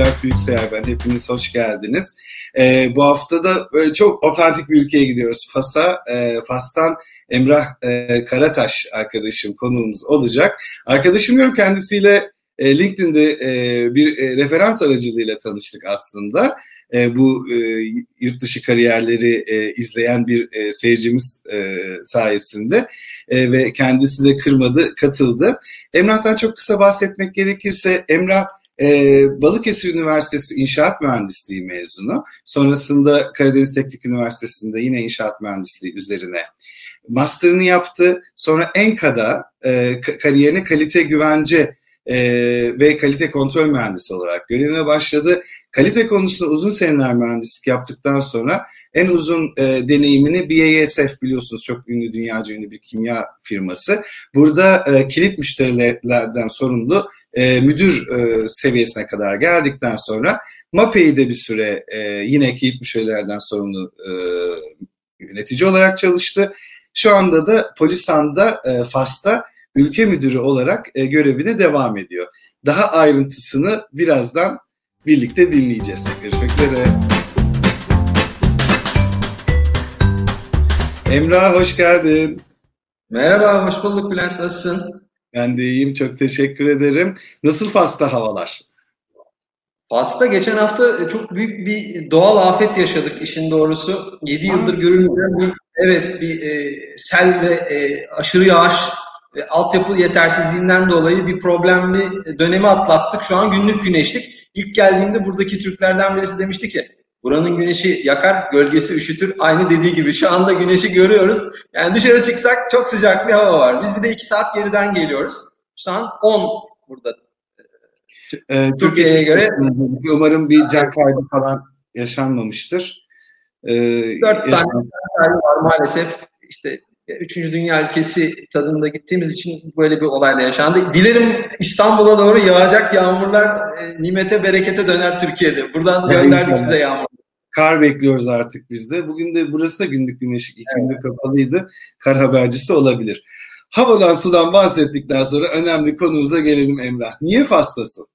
Bülent Büyükseyer ben. Hepiniz hoş geldiniz. Ee, bu hafta da böyle çok otantik bir ülkeye gidiyoruz. Fas'a. E, Fas'tan Emrah e, Karataş arkadaşım konuğumuz olacak. Arkadaşım diyorum kendisiyle e, LinkedIn'de e, bir e, referans aracılığıyla tanıştık aslında. E, bu e, yurt dışı kariyerleri e, izleyen bir e, seyircimiz e, sayesinde e, ve kendisi de kırmadı, katıldı. Emrah'tan çok kısa bahsetmek gerekirse Emrah e, Balıkesir Üniversitesi İnşaat Mühendisliği mezunu. Sonrasında Karadeniz Teknik Üniversitesi'nde yine inşaat mühendisliği üzerine master'ını yaptı. Sonra ENKA'da e, kariyerine kalite güvence e, ve kalite kontrol mühendisi olarak görevine başladı. Kalite konusunda uzun seneler mühendislik yaptıktan sonra en uzun e, deneyimini BASF biliyorsunuz çok ünlü dünyaca ünlü bir kimya firması. Burada e, kilit müşterilerden sorumlu e, müdür e, seviyesine kadar geldikten sonra MAPE'yi de bir süre e, yine kilit müşterilerden sorumlu e, yönetici olarak çalıştı. Şu anda da Polisan'da e, FAS'ta ülke müdürü olarak e, görevine devam ediyor. Daha ayrıntısını birazdan birlikte dinleyeceğiz. Görüşmek üzere. Emrah hoş geldin. Merhaba, hoş bulduk Bülent. Nasılsın? Ben de iyiyim, çok teşekkür ederim. Nasıl Fas'ta havalar? Fas'ta geçen hafta çok büyük bir doğal afet yaşadık işin doğrusu. 7 yıldır görülmeyen bir evet bir e, sel ve e, aşırı yağış e, altyapı yetersizliğinden dolayı bir problemli dönemi atlattık. Şu an günlük güneşlik. İlk geldiğimde buradaki Türklerden birisi demişti ki buranın güneşi yakar, gölgesi üşütür. Aynı dediği gibi şu anda güneşi görüyoruz. Yani dışarı çıksak çok sıcak bir hava var. Biz bir de iki saat geriden geliyoruz. Şu an 10 burada. Ee, Türkiye'ye göre umarım bir can kaybı falan yaşanmamıştır. Ee, Dört yaşan... tane var maalesef. İşte Üçüncü Dünya ülkesi tadında gittiğimiz için böyle bir olayla yaşandı. Dilerim İstanbul'a doğru yağacak yağmurlar e, nimete berekete döner Türkiye'de. Buradan gönderdik size yağmur. Kar bekliyoruz artık biz de. Bugün de burası da günlük güneşlik. İki evet. kapalıydı. Kar habercisi olabilir. Havadan sudan bahsettikten sonra önemli konumuza gelelim Emrah. Niye fastasın?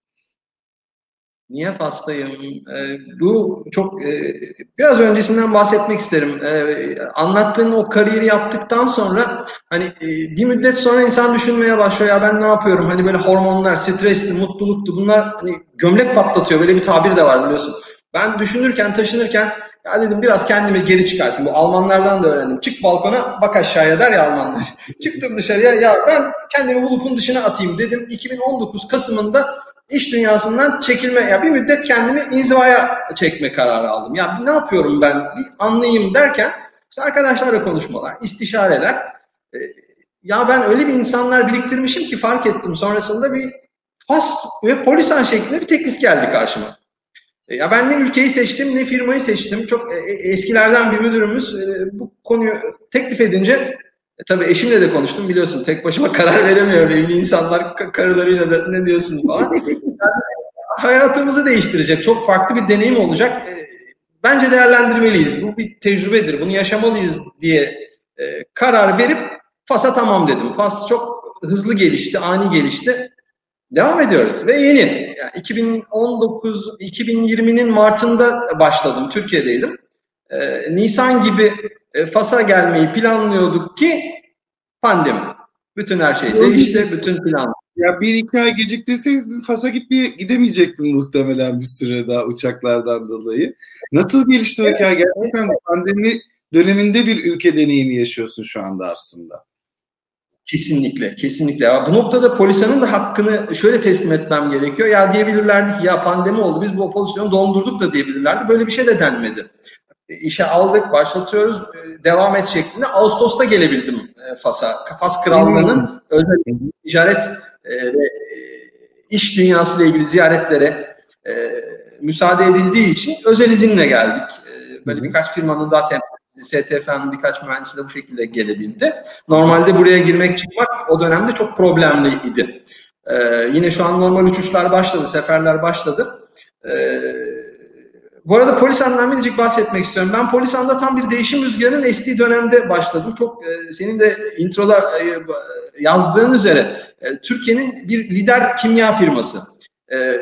Niye fastayım? E, bu çok e, biraz öncesinden bahsetmek isterim. E, anlattığın o kariyeri yaptıktan sonra hani e, bir müddet sonra insan düşünmeye başlıyor ya ben ne yapıyorum? Hani böyle hormonlar, stresli, mutluluktu bunlar hani gömlek patlatıyor. Böyle bir tabir de var biliyorsun. Ben düşünürken, taşınırken ya dedim biraz kendimi geri çıkartayım. Bu Almanlardan da öğrendim. Çık balkona bak aşağıya der ya Almanlar. Çıktım dışarıya ya ben kendimi bulupun dışına atayım dedim. 2019 Kasım'ında iş dünyasından çekilme, ya bir müddet kendimi inzivaya çekme kararı aldım. Ya ne yapıyorum ben bir anlayayım derken işte arkadaşlarla konuşmalar, istişareler. E, ya ben öyle bir insanlar biriktirmişim ki fark ettim sonrasında bir FAS ve Polisan şeklinde bir teklif geldi karşıma. E, ya ben ne ülkeyi seçtim ne firmayı seçtim. Çok e, eskilerden bir müdürümüz bu konuyu teklif edince e, tabii eşimle de konuştum biliyorsun tek başıma karar veremiyorum evli insanlar karılarıyla da ne diyorsun falan. Yani, hayatımızı değiştirecek çok farklı bir deneyim olacak. E, bence değerlendirmeliyiz. Bu bir tecrübedir. Bunu yaşamalıyız diye e, karar verip Fas'a tamam dedim. Fas çok hızlı gelişti, ani gelişti. Devam ediyoruz ve yeni. Yani 2019 2020'nin Mart'ında başladım. Türkiye'deydim. Ee, Nisan gibi e, Fas'a gelmeyi planlıyorduk ki pandemi. Bütün her şey değişti, bütün plan. Ya bir iki ay geciktirseydin Fas'a gitmeye gidemeyecektin muhtemelen bir süre daha uçaklardan dolayı. Nasıl gelişti o hikaye? Gerçekten pandemi döneminde bir ülke deneyimi yaşıyorsun şu anda aslında. Kesinlikle, kesinlikle. Bu noktada polisanın da hakkını şöyle teslim etmem gerekiyor. Ya diyebilirlerdi ki ya pandemi oldu biz bu pozisyonu dondurduk da diyebilirlerdi. Böyle bir şey de denmedi işe aldık, başlatıyoruz, e, devam et şeklinde. Ağustos'ta gelebildim e, Fas'a. Fas Krallığı'nın özel ticaret e, ve iş dünyası ile ilgili ziyaretlere müsaade edildiği için özel izinle geldik. Böyle birkaç firmanın daha STF'nin birkaç mühendisi de bu şekilde gelebildi. Normalde buraya girmek çıkmak o dönemde çok problemliydi. Ee, yine şu an normal uçuşlar başladı, seferler başladı. Ee, bu arada Polisan'dan minicik bahsetmek istiyorum. Ben Polisan'da tam bir değişim rüzgarının estiği dönemde başladım. Çok e, senin de introda e, yazdığın üzere e, Türkiye'nin bir lider kimya firması. E,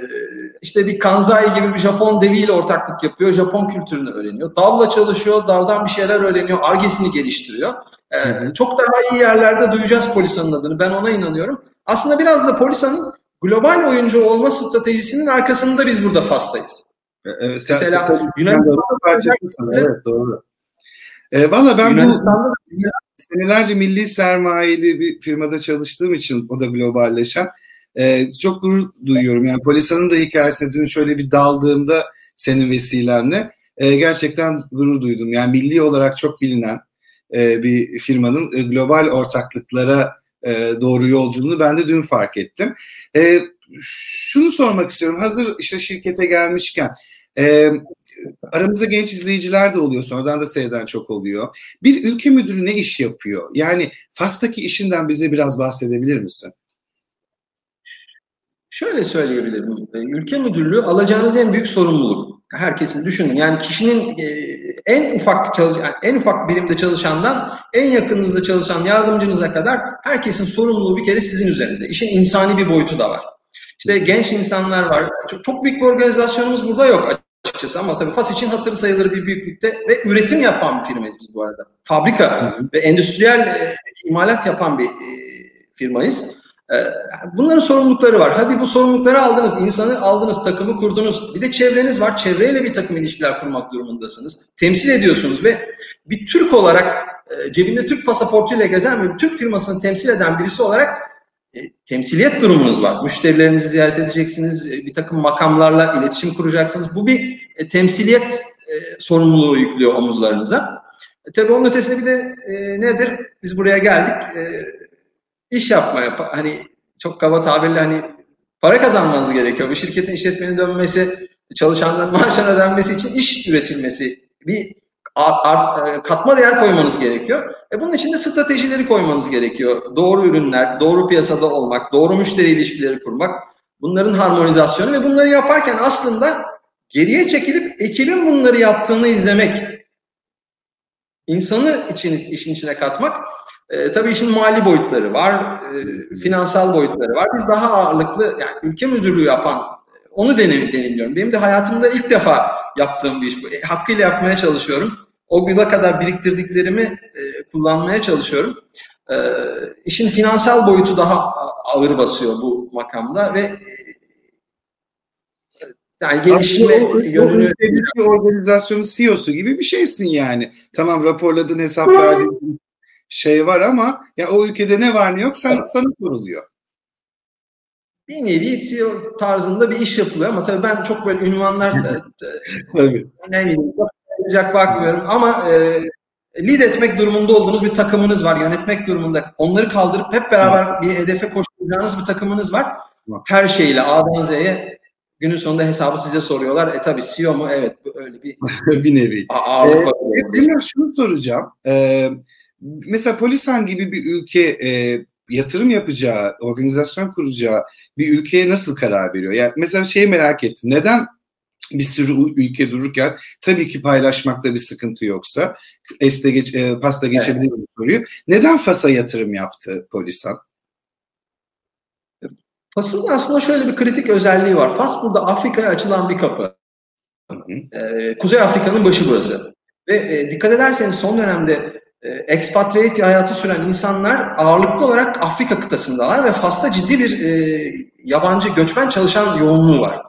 işte bir Kanzai gibi bir Japon deviyle ortaklık yapıyor. Japon kültürünü öğreniyor. Davla çalışıyor. Davdan bir şeyler öğreniyor. Argesini geliştiriyor. E, çok daha iyi yerlerde duyacağız Polisa'nın adını. Ben ona inanıyorum. Aslında biraz da Polisa'nın global oyuncu olma stratejisinin arkasında biz burada Fas'tayız. Evet, sen, Mesela Yunanistan'da. Evet doğru. E, Valla ben bu senelerce milli sermayeli bir firmada çalıştığım için o da globalleşen e, çok gurur duyuyorum. Yani Polisa'nın da hikayesine dün şöyle bir daldığımda senin vesilenle e, gerçekten gurur duydum. Yani milli olarak çok bilinen e, bir firmanın e, global ortaklıklara e, doğru yolculuğunu ben de dün fark ettim. E, şunu sormak istiyorum. Hazır işte şirkete gelmişken e, aramızda genç izleyiciler de oluyor. Sonradan da seyreden çok oluyor. Bir ülke müdürü ne iş yapıyor? Yani Fas'taki işinden bize biraz bahsedebilir misin? Şöyle söyleyebilirim. E, ülke müdürlüğü alacağınız en büyük sorumluluk. Herkesin düşünün. Yani kişinin e, en ufak çalış en ufak birimde çalışandan en yakınınızda çalışan yardımcınıza kadar herkesin sorumluluğu bir kere sizin üzerinizde. İşin insani bir boyutu da var. İşte genç insanlar var. Çok, çok büyük bir organizasyonumuz burada yok açıkçası ama tabii FAS için hatırı sayılır bir büyüklükte ve üretim yapan bir firmayız biz bu arada. Fabrika ve endüstriyel e, imalat yapan bir e, firmayız. E, bunların sorumlulukları var. Hadi bu sorumlulukları aldınız, insanı aldınız, takımı kurdunuz. Bir de çevreniz var. Çevreyle bir takım ilişkiler kurmak durumundasınız. Temsil ediyorsunuz ve bir Türk olarak e, cebinde Türk pasaportuyla gezen ve Türk firmasını temsil eden birisi olarak e, temsiliyet durumunuz var. Müşterilerinizi ziyaret edeceksiniz, e, bir takım makamlarla iletişim kuracaksınız. Bu bir temsiliyet sorumluluğu yüklüyor omuzlarınıza. Tabii onun ötesinde bir de nedir? Biz buraya geldik, iş yapmaya, hani çok kaba tabirle hani para kazanmanız gerekiyor. Bir şirketin işletmenin dönmesi, çalışanların maaşlarına ödenmesi için iş üretilmesi, bir e, katma değer koymanız gerekiyor. E bunun için de stratejileri koymanız gerekiyor. Doğru ürünler, doğru piyasada olmak, doğru müşteri ilişkileri kurmak, bunların harmonizasyonu ve bunları yaparken aslında geriye çekilip ekibin bunları yaptığını izlemek, insanı için, işin içine katmak. E, tabii işin mali boyutları var, e, finansal boyutları var. Biz daha ağırlıklı, yani ülke müdürlüğü yapan, onu denem, deneyimliyorum. Benim de hayatımda ilk defa yaptığım bir iş bu. E, hakkıyla yapmaya çalışıyorum o güne kadar biriktirdiklerimi e, kullanmaya çalışıyorum. E, işin finansal boyutu daha ağır basıyor bu makamda ve e, yani gelişme o, yönünü... Bir organizasyonun CEO'su gibi bir şeysin yani. Tamam raporladın, hesap verdin şey var ama ya o ülkede ne var ne yok sana, sana soruluyor. Bir nevi CEO tarzında bir iş yapılıyor ama tabii ben çok böyle ünvanlar tabii. ne bileyim sıcak bakmıyorum ama e, lead etmek durumunda olduğunuz bir takımınız var, yönetmek durumunda. Onları kaldırıp hep beraber bir hedefe koşturacağınız bir takımınız var. Her şeyle A'dan Z'ye günün sonunda hesabı size soruyorlar. E tabi CEO mu? Evet öyle bir bir nevi. Ağırlık ee, biraz şunu soracağım. Ee, mesela Polisan gibi bir ülke e, yatırım yapacağı, organizasyon kuracağı bir ülkeye nasıl karar veriyor? Yani mesela şeyi merak ettim. Neden bir sürü ülke dururken tabii ki paylaşmakta bir sıkıntı yoksa este geç, e, pasta geçebilir evet. soruyu. Neden Fas'a yatırım yaptı Polisan? Fas'ın aslında şöyle bir kritik özelliği var. Fas burada Afrika'ya açılan bir kapı. Hı hı. Ee, Kuzey Afrika'nın başı burası. Ve e, dikkat ederseniz son dönemde expatriate hayatı süren insanlar ağırlıklı olarak Afrika kıtasındalar ve Fas'ta ciddi bir e, yabancı göçmen çalışan yoğunluğu var.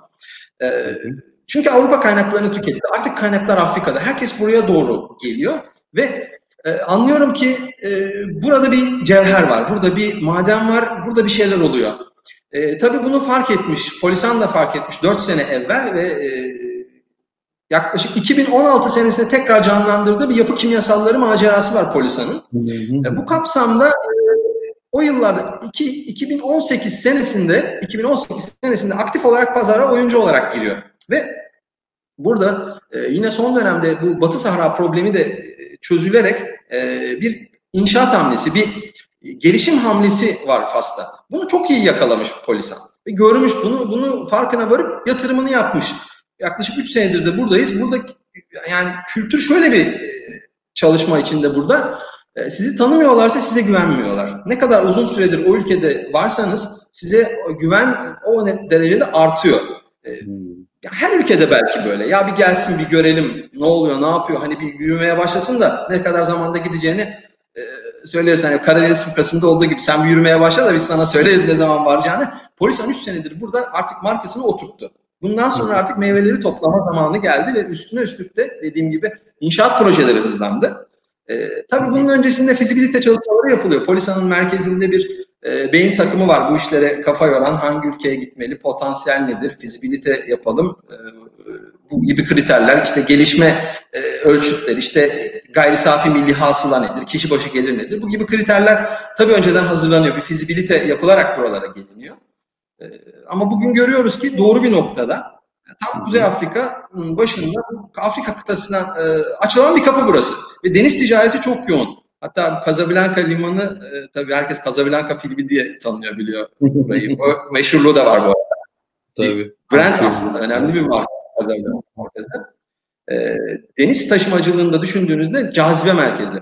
E, çünkü Avrupa kaynaklarını tüketti. Artık kaynaklar Afrika'da. Herkes buraya doğru geliyor ve e, anlıyorum ki e, burada bir cevher var, burada bir maden var, burada bir şeyler oluyor. E, tabii bunu fark etmiş, Polisan da fark etmiş 4 sene evvel ve e, yaklaşık 2016 senesinde tekrar canlandırdığı bir yapı kimyasalları macerası var Polisan'ın. E, bu kapsamda e, o yıllarda iki, 2018 senesinde 2018 senesinde aktif olarak pazara oyuncu olarak giriyor. Ve burada e, yine son dönemde bu Batı Sahra problemi de e, çözülerek e, bir inşaat hamlesi, bir gelişim hamlesi var Fas'ta. Bunu çok iyi yakalamış Polisan. Ve görmüş bunu, bunu farkına varıp yatırımını yapmış. Yaklaşık 3 senedir de buradayız. Burada yani kültür şöyle bir e, çalışma içinde burada. E, sizi tanımıyorlarsa size güvenmiyorlar. Ne kadar uzun süredir o ülkede varsanız size güven o derecede artıyor. E, hmm. Her ülkede belki böyle. Ya bir gelsin bir görelim ne oluyor, ne yapıyor. Hani bir büyümeye başlasın da ne kadar zamanda gideceğini söyleriz. Hani Karadeniz fıkrasında olduğu gibi sen bir yürümeye başla da biz sana söyleriz ne zaman varacağını. Polis 13 senedir burada artık markasını oturttu. Bundan sonra artık meyveleri toplama zamanı geldi ve üstüne üstlük de dediğim gibi inşaat projeleri hızlandı. E, tabii bunun öncesinde fizibilite çalışmaları yapılıyor. Polisanın merkezinde bir e, beyin takımı var bu işlere kafa yoran hangi ülkeye gitmeli, potansiyel nedir, fizibilite yapalım. E, bu gibi kriterler işte gelişme e, ölçütleri, işte gayri safi milli hasıla nedir, kişi başı gelir nedir? Bu gibi kriterler tabii önceden hazırlanıyor. Bir fizibilite yapılarak buralara geliniyor. E, ama bugün görüyoruz ki doğru bir noktada tam Kuzey Afrika'nın başında Afrika kıtasına e, açılan bir kapı burası. Ve deniz ticareti çok yoğun. Hatta Casablanca limanı e, tabii herkes Casablanca filmi diye tanıyor biliyor burayı. O meşhurluğu da var bu arada. Tabii. Brand aslında önemli bir marka Casablanca markası. E, deniz taşımacılığında düşündüğünüzde cazibe merkezi.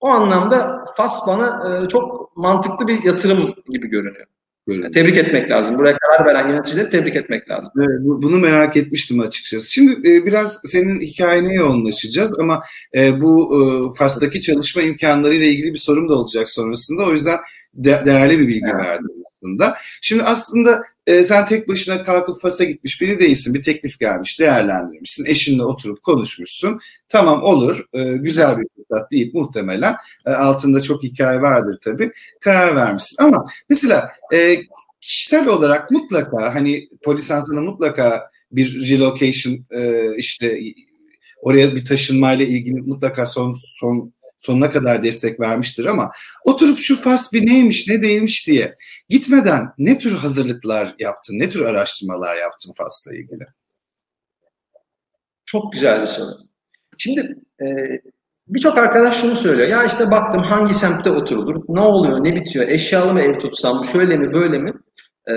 O anlamda Fas bana e, çok mantıklı bir yatırım gibi görünüyor. Böyle. Tebrik etmek lazım. Buraya karar veren yöneticileri tebrik etmek lazım. Evet, bunu merak etmiştim açıkçası. Şimdi e, biraz senin hikayene yoğunlaşacağız ama e, bu e, FAS'taki çalışma imkanları ile ilgili bir sorum da olacak sonrasında. O yüzden de, değerli bir bilgi evet. verdin aslında. Şimdi aslında e, sen tek başına kalkıp FAS'a gitmiş biri değilsin. Bir teklif gelmiş, değerlendirmişsin. Eşinle oturup konuşmuşsun. Tamam olur, e, güzel bir fırsat deyip muhtemelen e, altında çok hikaye vardır tabii. Karar vermişsin. Ama mesela e, kişisel olarak mutlaka hani polis sana mutlaka bir relocation e, işte oraya bir taşınmayla ilgili mutlaka son son sonuna kadar destek vermiştir ama oturup şu fas bir neymiş ne değilmiş diye gitmeden ne tür hazırlıklar yaptın, ne tür araştırmalar yaptın Fas'la ilgili? Çok güzel bir soru. Şimdi e, birçok arkadaş şunu söylüyor. Ya işte baktım hangi semtte oturulur, ne oluyor, ne bitiyor, eşyalı mı ev tutsam, şöyle mi, böyle mi? E,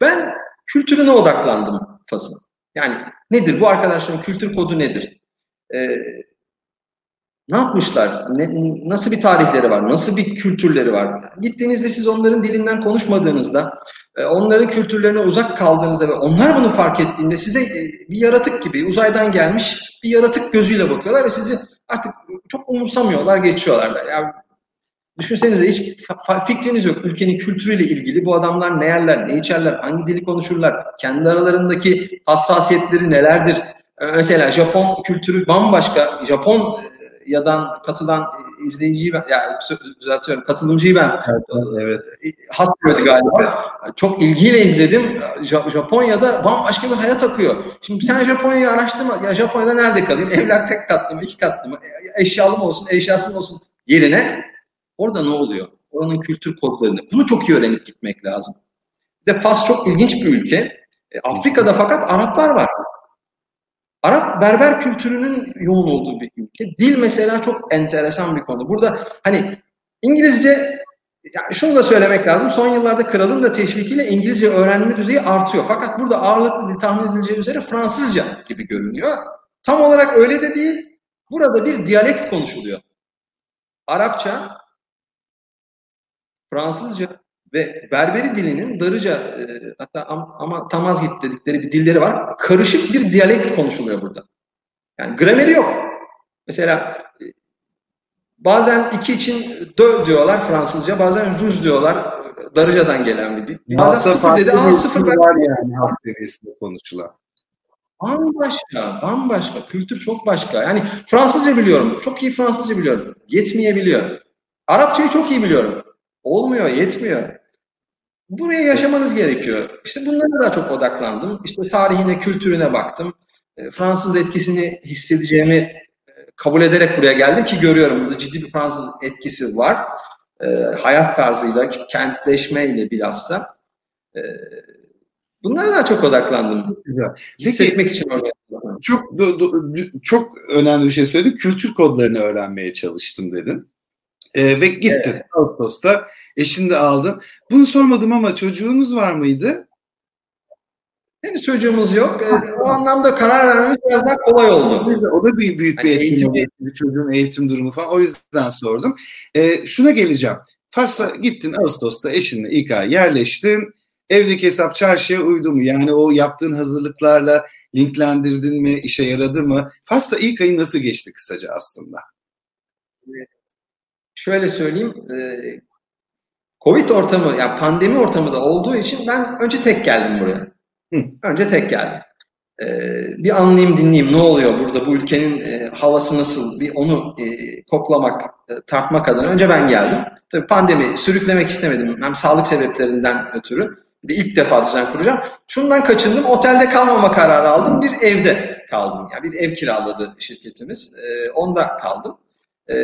ben kültürüne odaklandım Fas'ın. Yani nedir bu arkadaşların kültür kodu nedir? E, ne yapmışlar? Ne, nasıl bir tarihleri var? Nasıl bir kültürleri var? Gittiğinizde siz onların dilinden konuşmadığınızda, e, onların kültürlerine uzak kaldığınızda ve onlar bunu fark ettiğinde size e, bir yaratık gibi uzaydan gelmiş bir yaratık gözüyle bakıyorlar ve sizi artık çok umursamıyorlar, geçiyorlar. Yani düşünsenize hiç fikriniz yok ülkenin kültürüyle ilgili. Bu adamlar ne yerler, ne içerler, hangi dili konuşurlar, kendi aralarındaki hassasiyetleri nelerdir? E, mesela Japon kültürü bambaşka. Japon yadan katılan izleyiciyi ben, yani düzeltiyorum, katılımcıyı ben evet, evet. hasbıyordu galiba. Çok ilgiyle izledim. Japonya'da bambaşka bir hayat akıyor. Şimdi sen Japonya'yı araştırma. Ya Japonya'da nerede kalayım? Evler tek katlı mı, iki katlı mı? E, eşyalı mı olsun, eşyası mı olsun? Yerine orada ne oluyor? Oranın kültür kodlarını. Bunu çok iyi öğrenip gitmek lazım. Bir de Fas çok ilginç bir ülke. E, Afrika'da fakat Araplar var. Arap berber kültürünün yoğun olduğu bir ülke. Dil mesela çok enteresan bir konu. Burada hani İngilizce yani şunu da söylemek lazım. Son yıllarda kralın da teşvikiyle İngilizce öğrenme düzeyi artıyor. Fakat burada ağırlıklı tahmin edileceği üzere Fransızca gibi görünüyor. Tam olarak öyle de değil. Burada bir diyalekt konuşuluyor. Arapça, Fransızca ve Berberi dilinin Darıca e, hatta am, ama Tamazgit dedikleri bir dilleri var. Karışık bir diyalekt konuşuluyor burada. Yani grameri yok. Mesela e, bazen iki için dö diyorlar Fransızca, bazen ruz diyorlar. Darıca'dan gelen bir dil. Bazen sıfır dedi. Aa sıfır var yani halk seviyesinde konuşulan. Bambaşka, bambaşka. Kültür çok başka. Yani Fransızca biliyorum. Çok iyi Fransızca biliyorum. Yetmeyebiliyor. Arapçayı çok iyi biliyorum. Olmuyor, yetmiyor. Buraya yaşamanız gerekiyor. İşte bunlara daha çok odaklandım. İşte tarihine, kültürüne baktım. E, Fransız etkisini hissedeceğimi e, kabul ederek buraya geldim ki görüyorum burada ciddi bir Fransız etkisi var. E, hayat tarzıyla, kentleşmeyle bilhassa. E, bunlara daha çok odaklandım. Güzel. Hissetmek Peki, için oraya çok do, do, çok önemli bir şey söyledin. Kültür kodlarını öğrenmeye çalıştım dedin. E, ve gittin evet. Ağustos'ta eşini de aldın. Bunu sormadım ama çocuğunuz var mıydı? Henüz çocuğumuz yok. E, o anlamda karar vermemiz biraz daha kolay oldu. O da bir büyük bir hani etkin eğitim, bir çocuğun eğitim durumu falan. O yüzden sordum. E, şuna geleceğim. Fas'a gittin Ağustos'ta eşinle ilk ay yerleştin. Evdeki hesap çarşıya uydu mu? Yani o yaptığın hazırlıklarla linklendirdin mi? işe yaradı mı? Fas'ta ilk ayın nasıl geçti kısaca aslında? Şöyle söyleyeyim. E, Covid ortamı, yani pandemi ortamı da olduğu için ben önce tek geldim buraya. Hı. Önce tek geldim. Ee, bir anlayayım dinleyeyim ne oluyor burada bu ülkenin e, havası nasıl bir onu e, koklamak e, tartmak adına önce ben geldim. Tabii pandemi sürüklemek istemedim hem sağlık sebeplerinden ötürü. Bir de ilk defa düzen kuracağım. Şundan kaçındım otelde kalmama kararı aldım bir evde kaldım. Yani bir ev kiraladı şirketimiz e, onda kaldım. E,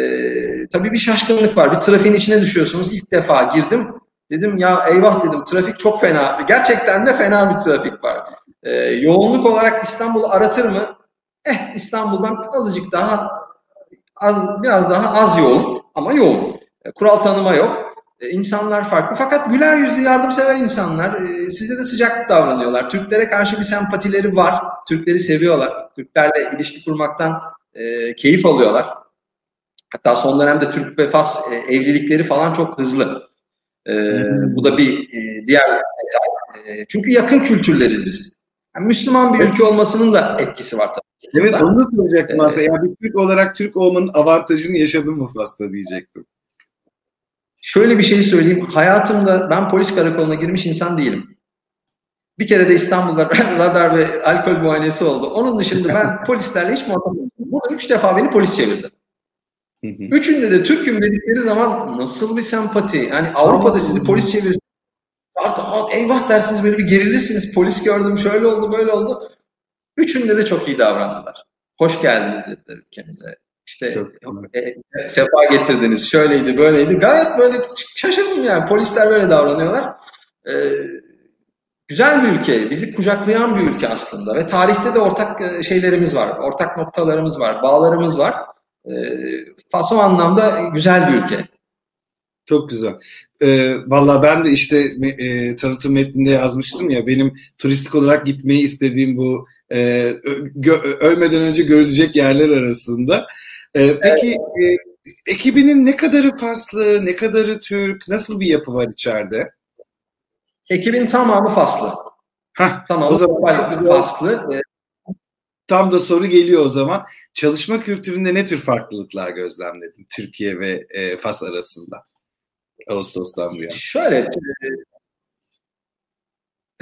tabii bir şaşkınlık var bir trafiğin içine düşüyorsunuz ilk defa girdim. Dedim ya eyvah dedim trafik çok fena. Gerçekten de fena bir trafik var. E, yoğunluk olarak İstanbul'u aratır mı? Eh İstanbul'dan azıcık daha az biraz daha az yoğun ama yoğun. E, kural tanıma yok. E, insanlar farklı fakat güler yüzlü yardımsever insanlar. E, size de sıcak davranıyorlar. Türklere karşı bir sempatileri var. Türkleri seviyorlar. Türklerle ilişki kurmaktan e, keyif alıyorlar. Hatta son dönemde Türk ve Fas e, evlilikleri falan çok hızlı. E, hmm. Bu da bir e, diğer detay. E, çünkü yakın kültürleriz biz. Yani Müslüman bir ülke olmasının da etkisi var tabii. Evet ben, onu da soracaktım ee, aslında. Yani bir Türk olarak Türk olmanın avantajını yaşadın mı Fas'ta diyecektim. Şöyle bir şey söyleyeyim. Hayatımda ben polis karakoluna girmiş insan değilim. Bir kere de İstanbul'da radar ve alkol muayenesi oldu. Onun dışında ben polislerle hiç muhatap olmadım. Burada üç defa beni polis çevirdi. Üçünde de Türk'üm dedikleri zaman nasıl bir sempati. Yani Avrupa'da sizi polis çevirse artık eyvah dersiniz böyle bir gerilirsiniz. Polis gördüm şöyle oldu böyle oldu. Üçünde de çok iyi davrandılar. Hoş geldiniz dediler ülkemize. İşte e, e, sefa getirdiniz, şöyleydi, böyleydi. Gayet böyle şaşırdım yani. Polisler böyle davranıyorlar. Ee, güzel bir ülke, bizi kucaklayan bir ülke aslında ve tarihte de ortak e, şeylerimiz var, ortak noktalarımız var, bağlarımız var. Ee, Faso anlamda güzel bir ülke. Çok güzel. E, Valla ben de işte e, tanıtım metninde yazmıştım ya benim turistik olarak gitmeyi istediğim bu e, gö, ölmeden önce görülecek yerler arasında. E, peki e, ekibinin ne kadarı Faslı, ne kadarı Türk, nasıl bir yapı var içeride? Ekibin tamamı Faslı. Heh, tamamı o zaman Faslı. E, Tam da soru geliyor o zaman. Çalışma kültüründe ne tür farklılıklar gözlemledin Türkiye ve e, Fas arasında? Ağustos'tan bu yana? Şöyle, e,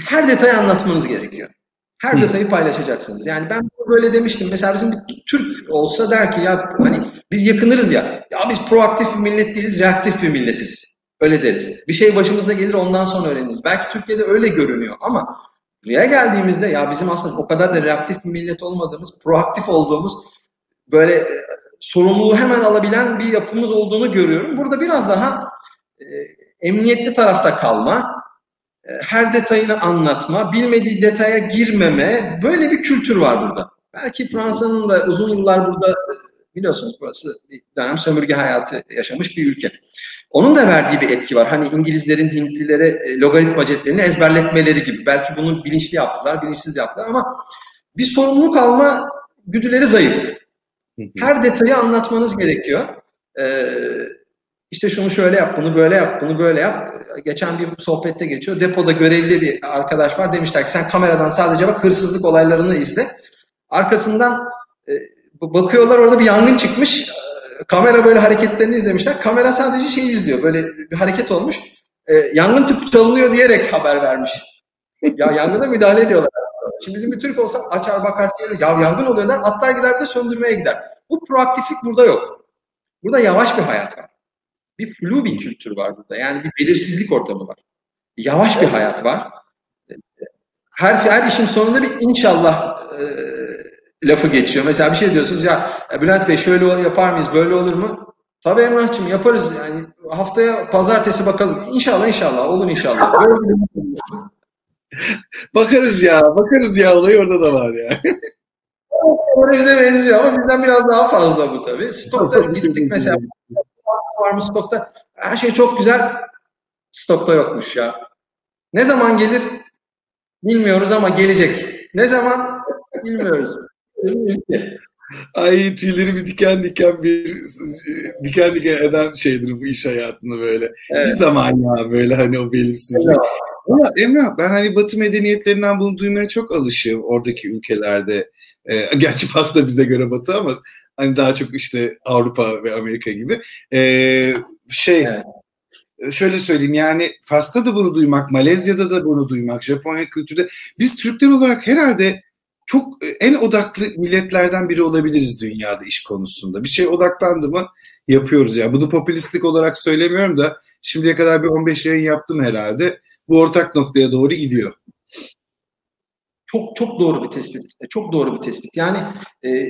her detayı anlatmanız gerekiyor. Her Hı. detayı paylaşacaksınız. Yani ben böyle demiştim. Mesela bizim bir Türk olsa der ki ya hani biz yakınırız ya. Ya biz proaktif bir millet değiliz, reaktif bir milletiz. Öyle deriz. Bir şey başımıza gelir ondan sonra öğreniriz. Belki Türkiye'de öyle görünüyor ama buraya geldiğimizde ya bizim aslında o kadar da reaktif bir millet olmadığımız, proaktif olduğumuz böyle e, sorumluluğu hemen alabilen bir yapımız olduğunu görüyorum. Burada biraz daha e, emniyetli tarafta kalma, e, her detayını anlatma, bilmediği detaya girmeme, böyle bir kültür var burada. Belki Fransa'nın da uzun yıllar burada biliyorsunuz burası bir dönem sömürge hayatı yaşamış bir ülke. Onun da verdiği bir etki var. Hani İngilizlerin Hintlilere e, logaritma cetvelini ezberletmeleri gibi. Belki bunu bilinçli yaptılar, bilinçsiz yaptılar ama bir sorumluluk alma güdüleri zayıf. Her detayı anlatmanız gerekiyor. Ee, işte şunu şöyle yap, bunu böyle yap, bunu böyle yap. Geçen bir sohbette geçiyor. Depoda görevli bir arkadaş var. Demişler ki sen kameradan sadece bak hırsızlık olaylarını izle. Arkasından e, bakıyorlar orada bir yangın çıkmış. Kamera böyle hareketlerini izlemişler. Kamera sadece şey izliyor. Böyle bir hareket olmuş. E, yangın tüpü çalınıyor diyerek haber vermiş. ya yangına müdahale ediyorlar. Şimdi bizim bir Türk olsa açar bakar diyor. Ya yangın oluyor der. Atlar gider de söndürmeye gider. Bu proaktiflik burada yok. Burada yavaş bir hayat var bir flu bir kültür var burada. Yani bir belirsizlik ortamı var. Yavaş bir hayat var. Her, her işin sonunda bir inşallah e, lafı geçiyor. Mesela bir şey diyorsunuz ya Bülent Bey şöyle yapar mıyız, böyle olur mu? Tabii Emrah'cığım yaparız yani haftaya pazartesi bakalım. İnşallah inşallah olur inşallah. bakarız ya bakarız ya olay orada da var ya. Oraya bize benziyor ama bizden biraz daha fazla bu tabii. Stokta gittik mesela var mı stokta? Her şey çok güzel. Stokta yokmuş ya. Ne zaman gelir? Bilmiyoruz ama gelecek. Ne zaman? Bilmiyoruz. Ay tüylerimi diken diken bir diken diken eden şeydir bu iş hayatında böyle. Evet. Bir zaman ya böyle hani o belirsizlik. Evet. Ama Emrah ben hani Batı medeniyetlerinden bunu duymaya çok alışığım oradaki ülkelerde. Ee, gerçi Fas da bize göre Batı ama hani daha çok işte Avrupa ve Amerika gibi. Ee, şey evet şöyle söyleyeyim yani Fas'ta da bunu duymak, Malezya'da da bunu duymak, Japonya kültürde biz Türkler olarak herhalde çok e, en odaklı milletlerden biri olabiliriz dünyada iş konusunda. Bir şey odaklandı mı yapıyoruz ya. Yani. Bunu popülistlik olarak söylemiyorum da şimdiye kadar bir 15 yayın yaptım herhalde. Bu ortak noktaya doğru gidiyor. Çok çok doğru bir tespit. E, çok doğru bir tespit. Yani e,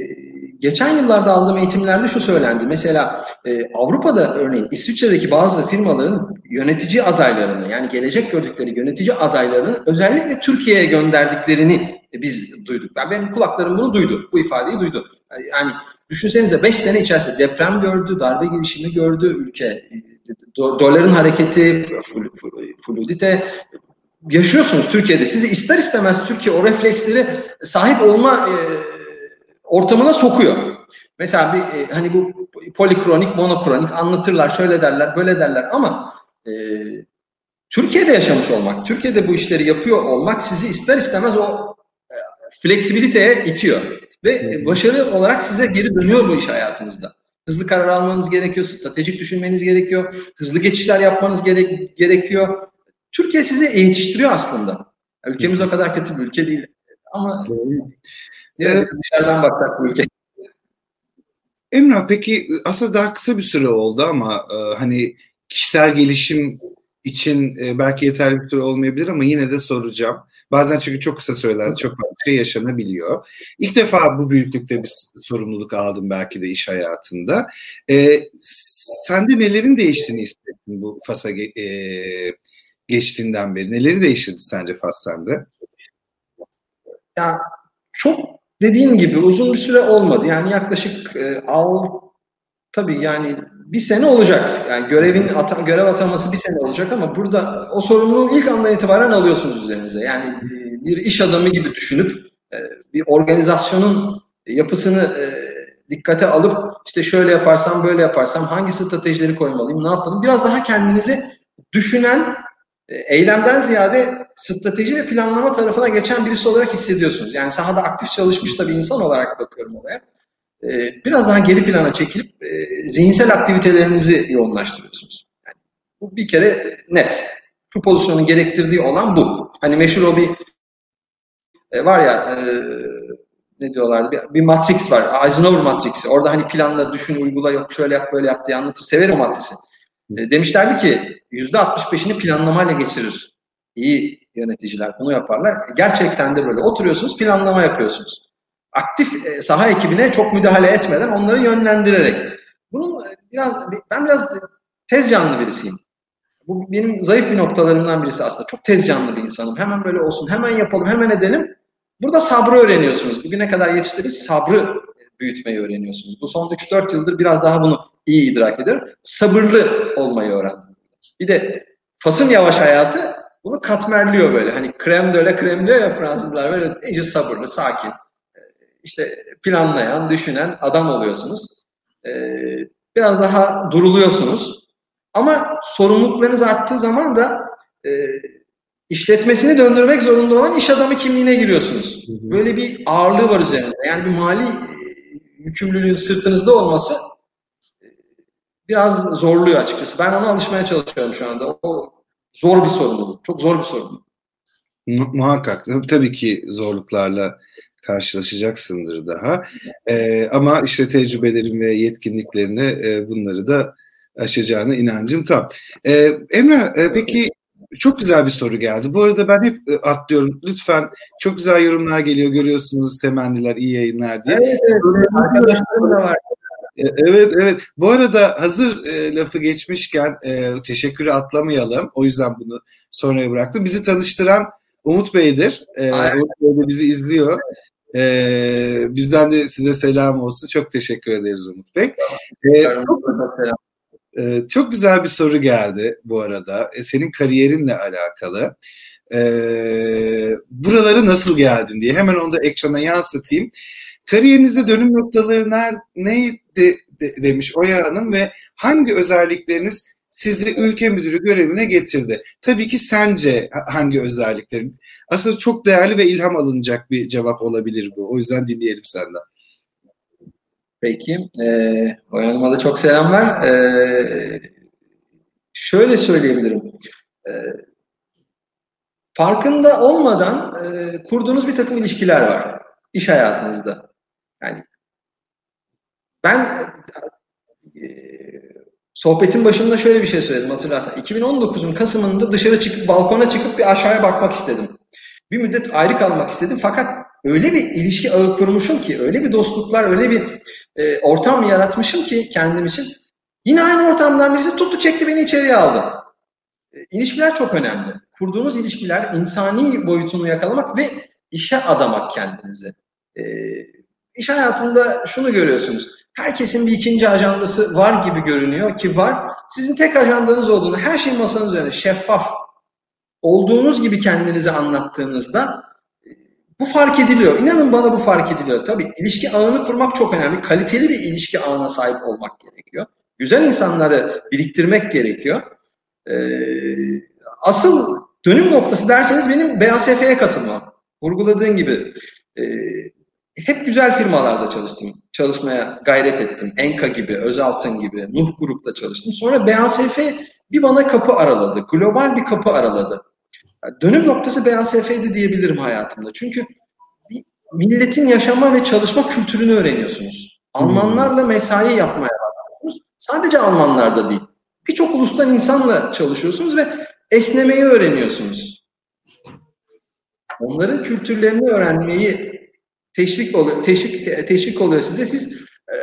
geçen yıllarda aldığım eğitimlerde şu söylendi. Mesela e, Avrupa'da örneğin İsviçre'deki bazı firmaların yönetici adaylarını yani gelecek gördükleri yönetici adaylarını özellikle Türkiye'ye gönderdiklerini biz duyduk. Yani benim kulaklarım bunu duydu. Bu ifadeyi duydu. Yani düşünsenize 5 sene içerisinde deprem gördü, darbe gelişimi gördü ülke. Do doların hareketi, fluidite, yaşıyorsunuz Türkiye'de. Sizi ister istemez Türkiye o refleksleri sahip olma e, ortamına sokuyor. Mesela bir e, hani bu polikronik, monokronik anlatırlar, şöyle derler, böyle derler ama e, Türkiye'de yaşamış olmak, Türkiye'de bu işleri yapıyor olmak sizi ister istemez o e, fleksibiliteye itiyor. Ve başarı olarak size geri dönüyor bu iş hayatınızda. Hızlı karar almanız gerekiyor, stratejik düşünmeniz gerekiyor, hızlı geçişler yapmanız gerek, gerekiyor. Türkiye sizi yetiştiriyor aslında. Ülkemiz o kadar kötü bir ülke değil. Ama evet. dışarıdan baksak bu ülke. Emrah peki aslında daha kısa bir süre oldu ama e, hani kişisel gelişim için e, belki yeterli bir süre olmayabilir ama yine de soracağım. Bazen çünkü çok kısa sürelerde çok fazla şey yaşanabiliyor. İlk defa bu büyüklükte bir sorumluluk aldım belki de iş hayatında. E, sende nelerin değiştiğini hissettin bu FAS'a e, geçtiğinden beri? Neleri değiştirdi sence Fas sende? Ya çok dediğim gibi uzun bir süre olmadı. Yani yaklaşık e, al tabii yani bir sene olacak. Yani görevin ata, görev ataması bir sene olacak ama burada o sorumluluğu ilk andan itibaren alıyorsunuz üzerinize. Yani e, bir iş adamı gibi düşünüp e, bir organizasyonun yapısını e, dikkate alıp işte şöyle yaparsam böyle yaparsam hangi stratejileri koymalıyım ne yapalım biraz daha kendinizi düşünen eylemden ziyade strateji ve planlama tarafına geçen birisi olarak hissediyorsunuz. Yani sahada aktif çalışmış da bir insan olarak bakıyorum olaya. E, biraz daha geri plana çekilip e, zihinsel aktivitelerinizi yoğunlaştırıyorsunuz. Yani bu bir kere net. Şu pozisyonun gerektirdiği olan bu. Hani meşhur o bir var ya ne diyorlardı bir, bir matrix var. Eisenhower matriksi. Orada hani planla, düşün, uygula, yok şöyle yap, böyle yap diye anlatır. Severim o matrisi. E, demişlerdi ki %65'ini planlamayla geçirir. İyi yöneticiler bunu yaparlar. Gerçekten de böyle oturuyorsunuz planlama yapıyorsunuz. Aktif e, saha ekibine çok müdahale etmeden onları yönlendirerek. Bunun e, biraz ben biraz tez canlı birisiyim. Bu benim zayıf bir noktalarımdan birisi aslında. Çok tez canlı bir insanım. Hemen böyle olsun, hemen yapalım, hemen edelim. Burada sabrı öğreniyorsunuz. Bugüne kadar yetiştirdiğiniz sabrı büyütmeyi öğreniyorsunuz. Bu son 3-4 yıldır biraz daha bunu iyi idrak ederim. Sabırlı olmayı öğrendim. Bir de Fas'ın yavaş hayatı bunu katmerliyor böyle. Hani krem de öyle krem diyor ya Fransızlar böyle iyice sabırlı, sakin. İşte planlayan, düşünen adam oluyorsunuz. Ee, biraz daha duruluyorsunuz. Ama sorumluluklarınız arttığı zaman da e, işletmesini döndürmek zorunda olan iş adamı kimliğine giriyorsunuz. Böyle bir ağırlığı var üzerinizde. Yani bir mali yükümlülüğün sırtınızda olması e, biraz zorluyor açıkçası. Ben ona alışmaya çalışıyorum şu anda. O zor bir sorumluluk. Çok zor bir sorumluluk. Muhakkak. Tabii ki zorluklarla karşılaşacaksındır daha. Ee, ama işte tecrübelerin ve yetkinliklerine e, bunları da aşacağına inancım tam. Ee, Emrah e, peki çok güzel bir soru geldi. Bu arada ben hep e, atlıyorum. Lütfen çok güzel yorumlar geliyor. Görüyorsunuz temenniler, iyi yayınlar diye. Evet, evet. Arkadaşlarım da var. E, evet evet. Bu arada hazır e, lafı geçmişken e, teşekkürü atlamayalım. O yüzden bunu sonraya bıraktım. Bizi tanıştıran Umut Bey'dir. E, Umut Bey de bizi izliyor. E, bizden de size selam olsun. Çok teşekkür ederiz Umut Bey. E, çok, ee, çok güzel bir soru geldi bu arada. E, senin kariyerinle alakalı. Ee, buraları nasıl geldin diye. Hemen onu da ekrana yansıtayım. Kariyerinizde dönüm noktaları ner, neydi de, demiş Oya Hanım ve hangi özellikleriniz sizi ülke müdürü görevine getirdi? Tabii ki sence hangi özelliklerin? Aslında çok değerli ve ilham alınacak bir cevap olabilir bu. O yüzden dinleyelim senden. Peki. Ee, Oya Hanım'a da çok selamlar. Ee, şöyle söyleyebilirim. Ee, farkında olmadan e, kurduğunuz bir takım ilişkiler var iş hayatınızda. Yani ben e, sohbetin başında şöyle bir şey söyledim hatırlarsan. 2019'un Kasım'ında dışarı çıkıp balkona çıkıp bir aşağıya bakmak istedim. Bir müddet ayrı kalmak istedim fakat öyle bir ilişki ağı kurmuşum ki, öyle bir dostluklar, öyle bir e, ortam yaratmışım ki kendim için. Yine aynı ortamdan birisi tuttu çekti beni içeriye aldı. E, ilişkiler çok önemli. Kurduğunuz ilişkiler insani boyutunu yakalamak ve işe adamak kendinizi. E, iş hayatında şunu görüyorsunuz. Herkesin bir ikinci ajandası var gibi görünüyor ki var. Sizin tek ajandanız olduğunu, her şey masanın üzerinde şeffaf olduğunuz gibi kendinizi anlattığınızda e, bu fark ediliyor. İnanın bana bu fark ediliyor. Tabii ilişki ağını kurmak çok önemli. Kaliteli bir ilişki ağına sahip olmak gerekiyor. Güzel insanları biriktirmek gerekiyor. Ee, asıl dönüm noktası derseniz benim BASF'ye katılmam. Vurguladığın gibi e, hep güzel firmalarda çalıştım. Çalışmaya gayret ettim. Enka gibi, Özaltın gibi, Nuh Grup'ta çalıştım. Sonra BASF bir bana kapı araladı. Global bir kapı araladı. Dönüm noktası BASF'ydi diyebilirim hayatımda. Çünkü milletin yaşama ve çalışma kültürünü öğreniyorsunuz. Almanlarla mesai yapmaya başlıyorsunuz. Sadece Almanlarda değil. Birçok ulustan insanla çalışıyorsunuz ve esnemeyi öğreniyorsunuz. Onların kültürlerini öğrenmeyi teşvik oluyor, teşvik, teşvik oluyor size. Siz e,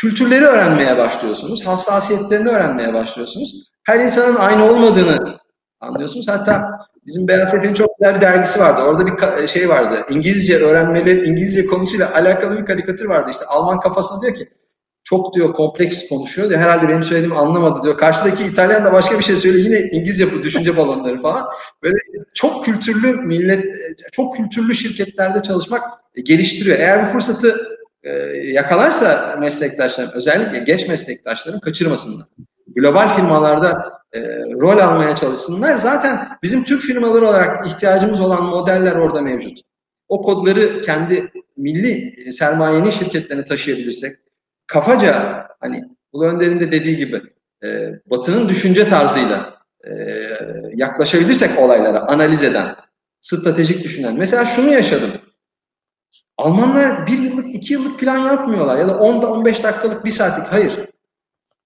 kültürleri öğrenmeye başlıyorsunuz. Hassasiyetlerini öğrenmeye başlıyorsunuz. Her insanın aynı olmadığını anlıyorsunuz. Hatta bizim Beyaz Efe'nin çok güzel bir dergisi vardı. Orada bir şey vardı. İngilizce öğrenmeleri, İngilizce konusuyla alakalı bir karikatür vardı. İşte Alman kafasında diyor ki çok diyor kompleks konuşuyor diyor. Herhalde benim söylediğimi anlamadı diyor. Karşıdaki İtalyan da başka bir şey söylüyor. Yine İngilizce bu düşünce balonları falan. Böyle çok kültürlü millet, çok kültürlü şirketlerde çalışmak geliştiriyor. Eğer bu fırsatı e, yakalarsa meslektaşlarım, özellikle genç meslektaşlarım kaçırmasınlar. Global firmalarda e, rol almaya çalışsınlar. Zaten bizim Türk firmaları olarak ihtiyacımız olan modeller orada mevcut. O kodları kendi milli sermayenin şirketlerine taşıyabilirsek, kafaca hani Ulu Önder'in de dediği gibi e, Batı'nın düşünce tarzıyla e, yaklaşabilirsek olaylara analiz eden, stratejik düşünen. Mesela şunu yaşadım. Almanlar bir yıllık, iki yıllık plan yapmıyorlar ya da 10'da 15 dakikalık, bir saatlik. Hayır.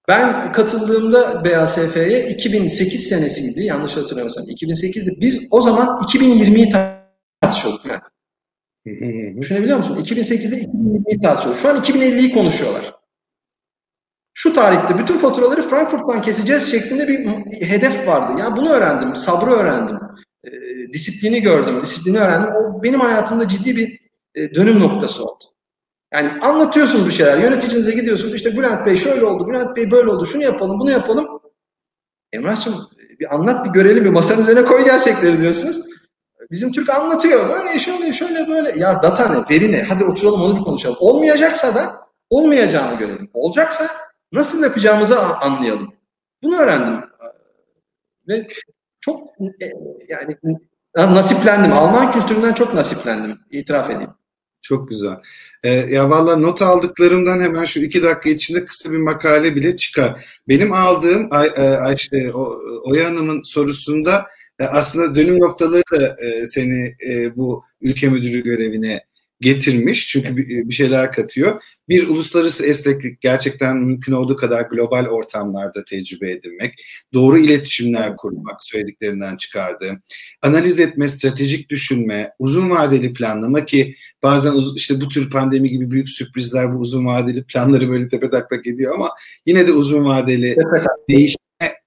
Ben katıldığımda BASF'ye 2008 senesiydi. Yanlış hatırlamıyorsam 2008'de. Biz o zaman 2020'yi tartışıyorduk Bülent. Düşünebiliyor musun? 2008'de 2020'yi tartışıyorduk. Şu an 2050'yi konuşuyorlar. Şu tarihte bütün faturaları Frankfurt'tan keseceğiz şeklinde bir hedef vardı. Yani bunu öğrendim, sabrı öğrendim, e, disiplini gördüm, disiplini öğrendim. O benim hayatımda ciddi bir e, dönüm noktası oldu. Yani anlatıyorsunuz bir şeyler, yöneticinize gidiyorsunuz, işte Bülent Bey şöyle oldu, Bülent Bey böyle oldu, şunu yapalım, bunu yapalım. Emrah'cığım bir anlat, bir görelim, bir masanın üzerine koy gerçekleri diyorsunuz. Bizim Türk anlatıyor, böyle şöyle şöyle böyle. Ya data ne, veri ne, hadi oturalım onu bir konuşalım. Olmayacaksa da olmayacağını görelim. Olacaksa nasıl yapacağımızı anlayalım. Bunu öğrendim. Ve çok e, yani nasiplendim. Alman kültüründen çok nasiplendim. İtiraf edeyim. Çok güzel. Ee, ya valla not aldıklarımdan hemen şu iki dakika içinde kısa bir makale bile çıkar. Benim aldığım Ay, e, Ay, Ay, e, Oya Hanım'ın sorusunda aslında dönüm noktaları da e, seni e, bu ülke müdürü görevine getirmiş. Çünkü bir şeyler katıyor. Bir uluslararası esneklik gerçekten mümkün olduğu kadar global ortamlarda tecrübe edinmek, doğru iletişimler kurmak, söylediklerinden çıkardığım, analiz etme, stratejik düşünme, uzun vadeli planlama ki bazen işte bu tür pandemi gibi büyük sürprizler bu uzun vadeli planları böyle tepe taklak ediyor ama yine de uzun vadeli değişme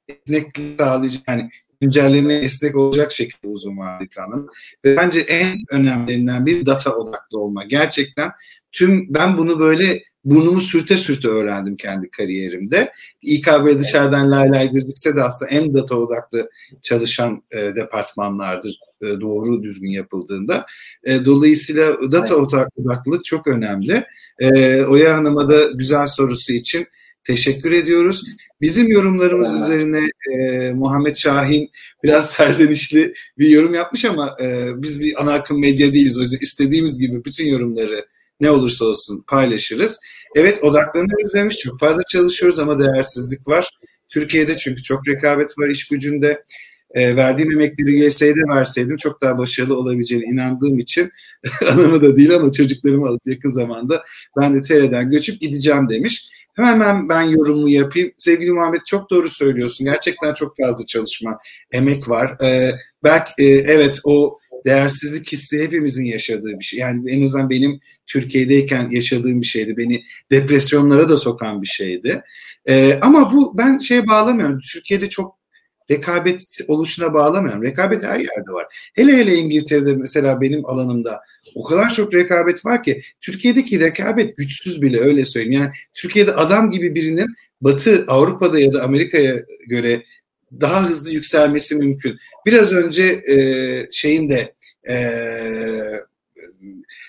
esneklik sağlayacak yani güncelleme esnek olacak şekilde uzun vadeli planlama. Ve bence en önemlilerinden bir data odaklı olma. Gerçekten tüm ben bunu böyle burnumu sürte sürte öğrendim kendi kariyerimde. İKB dışarıdan lay lay gözükse de aslında en data odaklı çalışan e, departmanlardır e, doğru düzgün yapıldığında. E, dolayısıyla data odaklılık çok önemli. E, Oya Hanım'a da güzel sorusu için teşekkür ediyoruz. Bizim yorumlarımız evet. üzerine e, Muhammed Şahin biraz serzenişli bir yorum yapmış ama e, biz bir ana akım medya değiliz. O yüzden istediğimiz gibi bütün yorumları ne olursa olsun paylaşırız. Evet odaklanıyoruz demiş. Çok fazla çalışıyoruz ama değersizlik var. Türkiye'de çünkü çok rekabet var iş gücünde. E, verdiğim emekleri YS'de verseydim çok daha başarılı olabileceğine inandığım için anamı da değil ama çocuklarımı alıp yakın zamanda ben de TR'den göçüp gideceğim demiş. Hemen ben yorumumu yapayım. Sevgili Muhammed çok doğru söylüyorsun. Gerçekten çok fazla çalışma, emek var. Ee, belki e, evet o değersizlik hissi hepimizin yaşadığı bir şey. Yani en azından benim Türkiye'deyken yaşadığım bir şeydi. Beni depresyonlara da sokan bir şeydi. Ee, ama bu ben şeye bağlamıyorum. Türkiye'de çok rekabet oluşuna bağlamıyorum. Rekabet her yerde var. Hele hele İngiltere'de mesela benim alanımda o kadar çok rekabet var ki Türkiye'deki rekabet güçsüz bile öyle söyleyeyim. Yani Türkiye'de adam gibi birinin Batı Avrupa'da ya da Amerika'ya göre daha hızlı yükselmesi mümkün. Biraz önce e, şeyin de e,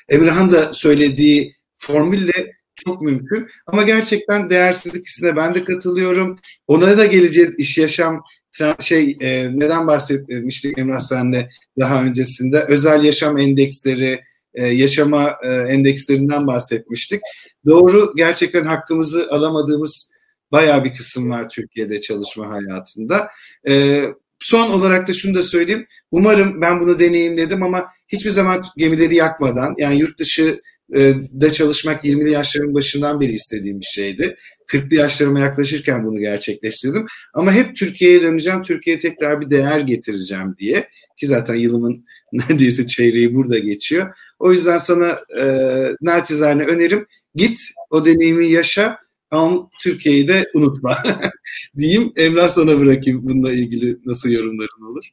Emrah'ın da söylediği formülle çok mümkün. Ama gerçekten değersizlik hissine ben de katılıyorum. Ona da geleceğiz iş yaşam şey e, neden bahsetmiştik Emrah senle daha öncesinde özel yaşam endeksleri e, yaşama e, endekslerinden bahsetmiştik. Doğru gerçekten hakkımızı alamadığımız bayağı bir kısım var Türkiye'de çalışma hayatında. E, son olarak da şunu da söyleyeyim. Umarım ben bunu deneyimledim ama hiçbir zaman gemileri yakmadan yani yurt dışı da çalışmak 20'li yaşlarımın başından beri istediğim bir şeydi. 40'lı yaşlarıma yaklaşırken bunu gerçekleştirdim. Ama hep Türkiye'ye döneceğim, Türkiye'ye tekrar bir değer getireceğim diye. Ki zaten yılımın neredeyse çeyreği burada geçiyor. O yüzden sana e, naçizane önerim git o deneyimi yaşa ama Türkiye'yi de unutma diyeyim. Emrah sana bırakayım bununla ilgili nasıl yorumların olur?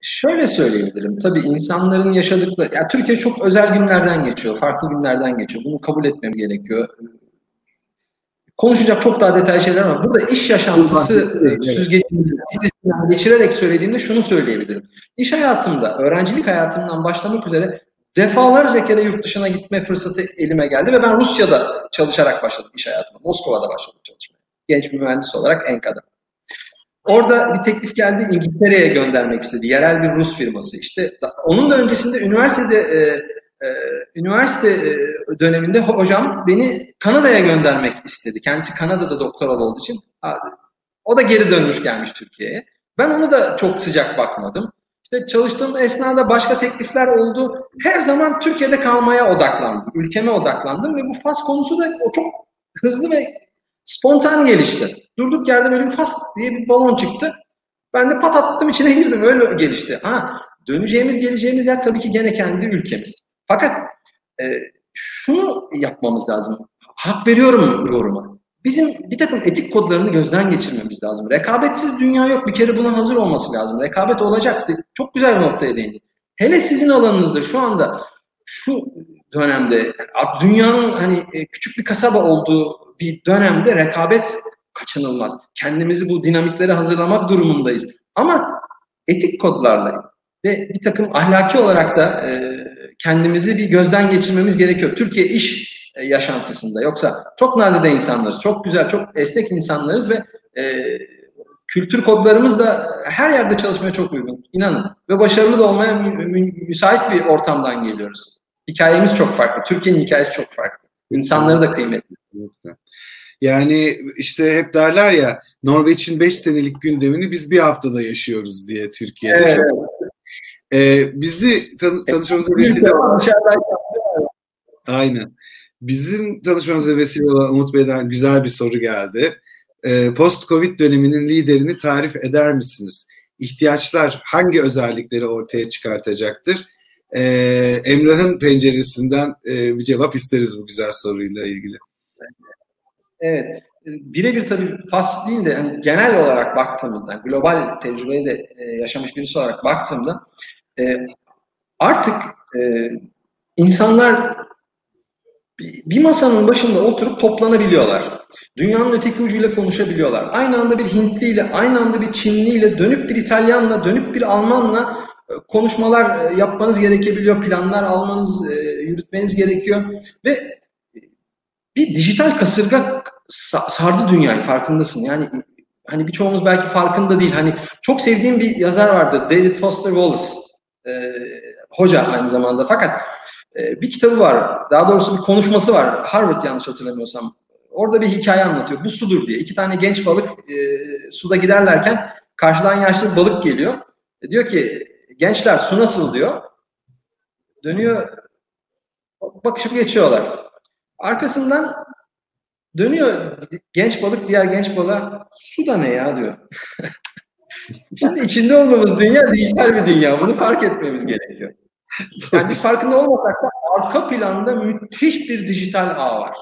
Şöyle söyleyebilirim. Tabii insanların yaşadıkları, ya Türkiye çok özel günlerden geçiyor, farklı günlerden geçiyor. Bunu kabul etmem gerekiyor. Konuşacak çok daha detaylı şeyler var. Burada iş yaşantısı evet. süzgecinden geçirerek söylediğimde şunu söyleyebilirim. İş hayatımda, öğrencilik hayatımdan başlamak üzere defalarca kere yurt dışına gitme fırsatı elime geldi ve ben Rusya'da çalışarak başladım iş hayatıma. Moskova'da başladım çalışmaya. Genç bir mühendis olarak Enka'da. Orada bir teklif geldi İngiltere'ye göndermek istedi. Yerel bir Rus firması. İşte onun da öncesinde üniversitede e, e, üniversite e, döneminde hocam beni Kanada'ya göndermek istedi. Kendisi Kanada'da doktoral olduğu için. O da geri dönmüş gelmiş Türkiye'ye. Ben onu da çok sıcak bakmadım. İşte çalıştığım esnada başka teklifler oldu. Her zaman Türkiye'de kalmaya odaklandım. Ülkeme odaklandım ve bu Fas konusu da o çok hızlı ve spontan gelişti. Durduk yerde böyle bir Fas diye bir balon çıktı. Ben de pat attım içine girdim. Öyle gelişti. Ha, döneceğimiz geleceğimiz yer tabii ki gene kendi ülkemiz. Fakat e, şunu yapmamız lazım. Hak veriyorum yoruma. Bizim bir takım etik kodlarını gözden geçirmemiz lazım. Rekabetsiz dünya yok. Bir kere buna hazır olması lazım. Rekabet olacaktı. Çok güzel bir noktaya değindi. Hele sizin alanınızda şu anda şu dönemde dünyanın hani e, küçük bir kasaba olduğu bir dönemde rekabet kaçınılmaz. Kendimizi bu dinamiklere hazırlamak durumundayız. Ama etik kodlarla ve bir takım ahlaki olarak da e, kendimizi bir gözden geçirmemiz gerekiyor. Türkiye iş e, yaşantısında. Yoksa çok nadide insanlarız, çok güzel, çok esnek insanlarız ve e, kültür kodlarımız da her yerde çalışmaya çok uygun. İnanın. Ve başarılı da olmaya mü- mü- müsait bir ortamdan geliyoruz. Hikayemiz çok farklı. Türkiye'nin hikayesi çok farklı. İnsanları da kıymetli. Yani işte hep derler ya Norveç'in 5 senelik gündemini biz bir haftada yaşıyoruz diye Türkiye'de. Evet. Ee, bizi tan- tanışmamıza vesile Aynen. Bizim tanışmamıza vesile olan Umut Bey'den güzel bir soru geldi. Ee, Post-Covid döneminin liderini tarif eder misiniz? İhtiyaçlar hangi özellikleri ortaya çıkartacaktır? Ee, Emrah'ın penceresinden e, bir cevap isteriz bu güzel soruyla ilgili. Evet. Birebir tabii FAS değil de hani genel olarak baktığımızda, global tecrübeyi de e, yaşamış birisi olarak baktığımda e, artık e, insanlar bir masanın başında oturup toplanabiliyorlar. Dünyanın öteki ucuyla konuşabiliyorlar. Aynı anda bir Hintli ile, aynı anda bir Çinli ile, dönüp bir İtalyanla, dönüp bir Almanla e, konuşmalar e, yapmanız gerekebiliyor. Planlar almanız, e, yürütmeniz gerekiyor. Ve bir dijital kasırga sardı dünyayı farkındasın. Yani hani birçoğumuz belki farkında değil. Hani çok sevdiğim bir yazar vardı. David Foster Wallace. E, hoca aynı zamanda. Fakat e, bir kitabı var. Daha doğrusu bir konuşması var. Harvard yanlış hatırlamıyorsam. Orada bir hikaye anlatıyor. Bu sudur diye. İki tane genç balık e, suda giderlerken karşıdan yaşlı bir balık geliyor. E, diyor ki gençler su nasıl diyor. Dönüyor bakışıp geçiyorlar. Arkasından dönüyor genç balık diğer genç balığa su da ne ya diyor. Şimdi içinde olduğumuz dünya dijital bir dünya. Bunu fark etmemiz gerekiyor. Yani biz farkında olmasak da arka planda müthiş bir dijital ağ var.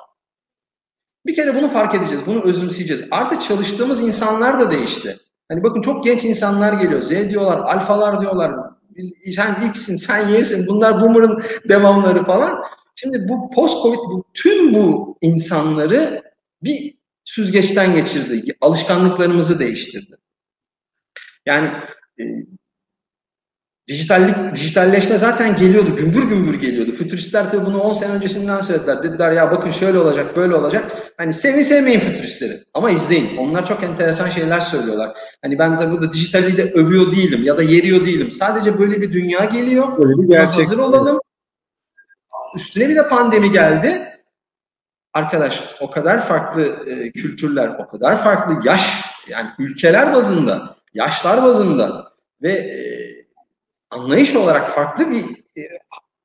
Bir kere bunu fark edeceğiz, bunu özümseyeceğiz. Artık çalıştığımız insanlar da değişti. Hani bakın çok genç insanlar geliyor. Z diyorlar, alfalar diyorlar. Biz sen X'sin, sen Y'sin. Bunlar boomer'ın devamları falan. Şimdi bu post-covid bu, tüm bu insanları bir süzgeçten geçirdi. Alışkanlıklarımızı değiştirdi. Yani e, dijitallik, dijitalleşme zaten geliyordu. Gümbür gümbür geliyordu. Fütüristler tabii bunu 10 sene öncesinden söylediler. Dediler ya bakın şöyle olacak, böyle olacak. Hani sevin sevmeyin fütüristleri. Ama izleyin. Onlar çok enteresan şeyler söylüyorlar. Hani ben de burada dijitali de övüyor değilim ya da yeriyor değilim. Sadece böyle bir dünya geliyor. Böyle bir gerçek. Hazır olalım üstüne bir de pandemi geldi. Arkadaş o kadar farklı e, kültürler, o kadar farklı yaş yani ülkeler bazında, yaşlar bazında ve e, anlayış olarak farklı bir e,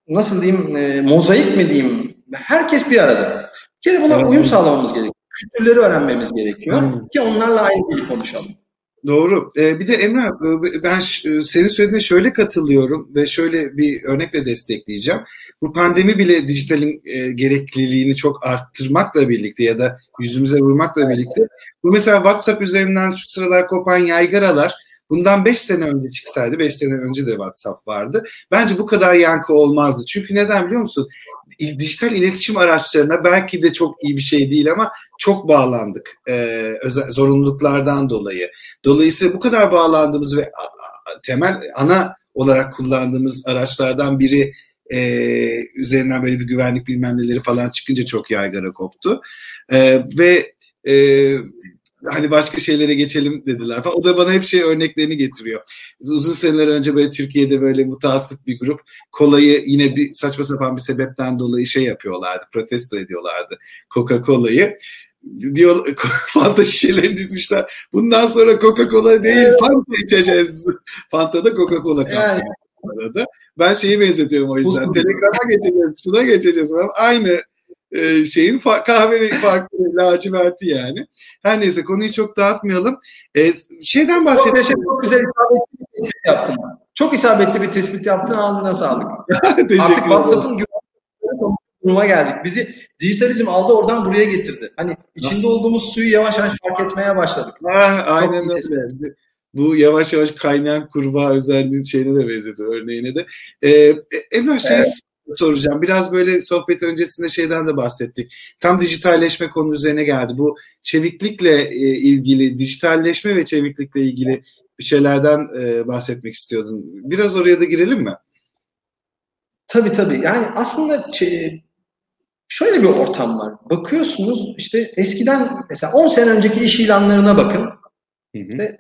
nasıl diyeyim e, mozaik mi diyeyim herkes bir arada. Bir kere buna uyum sağlamamız gerekiyor. Kültürleri öğrenmemiz gerekiyor ki onlarla aynı dili konuşalım. Doğru. Ee, bir de Emre ben senin söylediğine şöyle katılıyorum ve şöyle bir örnekle destekleyeceğim. Bu pandemi bile dijitalin e, gerekliliğini çok arttırmakla birlikte ya da yüzümüze vurmakla birlikte bu mesela WhatsApp üzerinden şu sıralar kopan yaygaralar bundan 5 sene önce çıksaydı 5 sene önce de WhatsApp vardı. Bence bu kadar yankı olmazdı. Çünkü neden biliyor musun? Dijital iletişim araçlarına belki de çok iyi bir şey değil ama çok bağlandık e, özel, zorunluluklardan dolayı. Dolayısıyla bu kadar bağlandığımız ve temel ana olarak kullandığımız araçlardan biri e, üzerinden böyle bir güvenlik bilmem neleri falan çıkınca çok yaygara koptu. E, ve e, hani başka şeylere geçelim dediler falan. O da bana hep şey örneklerini getiriyor. Uzun seneler önce böyle Türkiye'de böyle mutasip bir grup kolayı yine bir saçma sapan bir sebepten dolayı şey yapıyorlardı, protesto ediyorlardı Coca-Cola'yı diyor Fanta şişelerini dizmişler. Bundan sonra Coca-Cola değil Fanta içeceğiz. Fanta da Coca-Cola yani. arada. Ben şeyi benzetiyorum o yüzden. Telegram'a geçeceğiz, şuna geçeceğiz falan. Aynı e, şeyin fa- kahve farklı laciverti yani. Her neyse konuyu çok dağıtmayalım. E, şeyden bahsedelim. Çok, çok güzel isabetli bir tespit yaptın. Çok isabetli bir tespit yaptın. Ağzına sağlık. Artık WhatsApp'ın duruma geldik. Bizi dijitalizm aldı oradan buraya getirdi. Hani içinde olduğumuz suyu yavaş yavaş fark etmeye başladık. Ah, aynen öyle. Bu yavaş yavaş kaynayan kurbağa özelliğinin şeyine de benzetiyor örneğine de. Ee, Emrah şey evet soracağım. Biraz böyle sohbet öncesinde şeyden de bahsettik. Tam dijitalleşme konu üzerine geldi. Bu çeviklikle e, ilgili, dijitalleşme ve çeviklikle ilgili bir şeylerden e, bahsetmek istiyordun. Biraz oraya da girelim mi? Tabii tabii. Yani aslında şöyle bir ortam var. Bakıyorsunuz işte eskiden mesela 10 sene önceki iş ilanlarına bakın. Hı hı. İşte,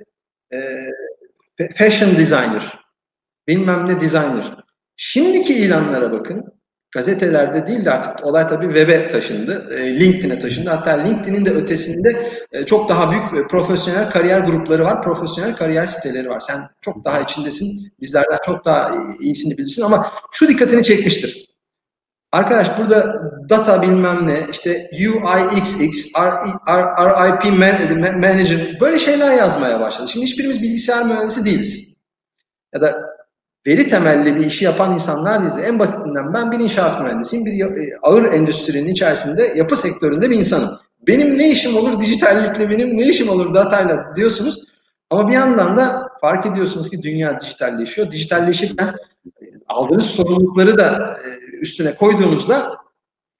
e, fashion designer, bilmem ne designer. Şimdiki ilanlara bakın. Gazetelerde değil de artık olay tabii web'e taşındı. E, LinkedIn'e taşındı. Hatta LinkedIn'in de ötesinde e, çok daha büyük e, profesyonel kariyer grupları var. Profesyonel kariyer siteleri var. Sen çok daha içindesin. Bizlerden çok daha iyisini bilirsin ama şu dikkatini çekmiştir. Arkadaş burada data bilmem ne, işte UIXX, RIP Manager böyle şeyler yazmaya başladı. Şimdi hiçbirimiz bilgisayar mühendisi değiliz. Ya da veri temelli bir işi yapan insanlar değiliz. En basitinden ben bir inşaat mühendisiyim. Bir e, ağır endüstrinin içerisinde yapı sektöründe bir insanım. Benim ne işim olur dijitallikle, benim ne işim olur datayla diyorsunuz. Ama bir yandan da fark ediyorsunuz ki dünya dijitalleşiyor. Dijitalleşirken aldığınız sorumlulukları da e, üstüne koyduğunuzda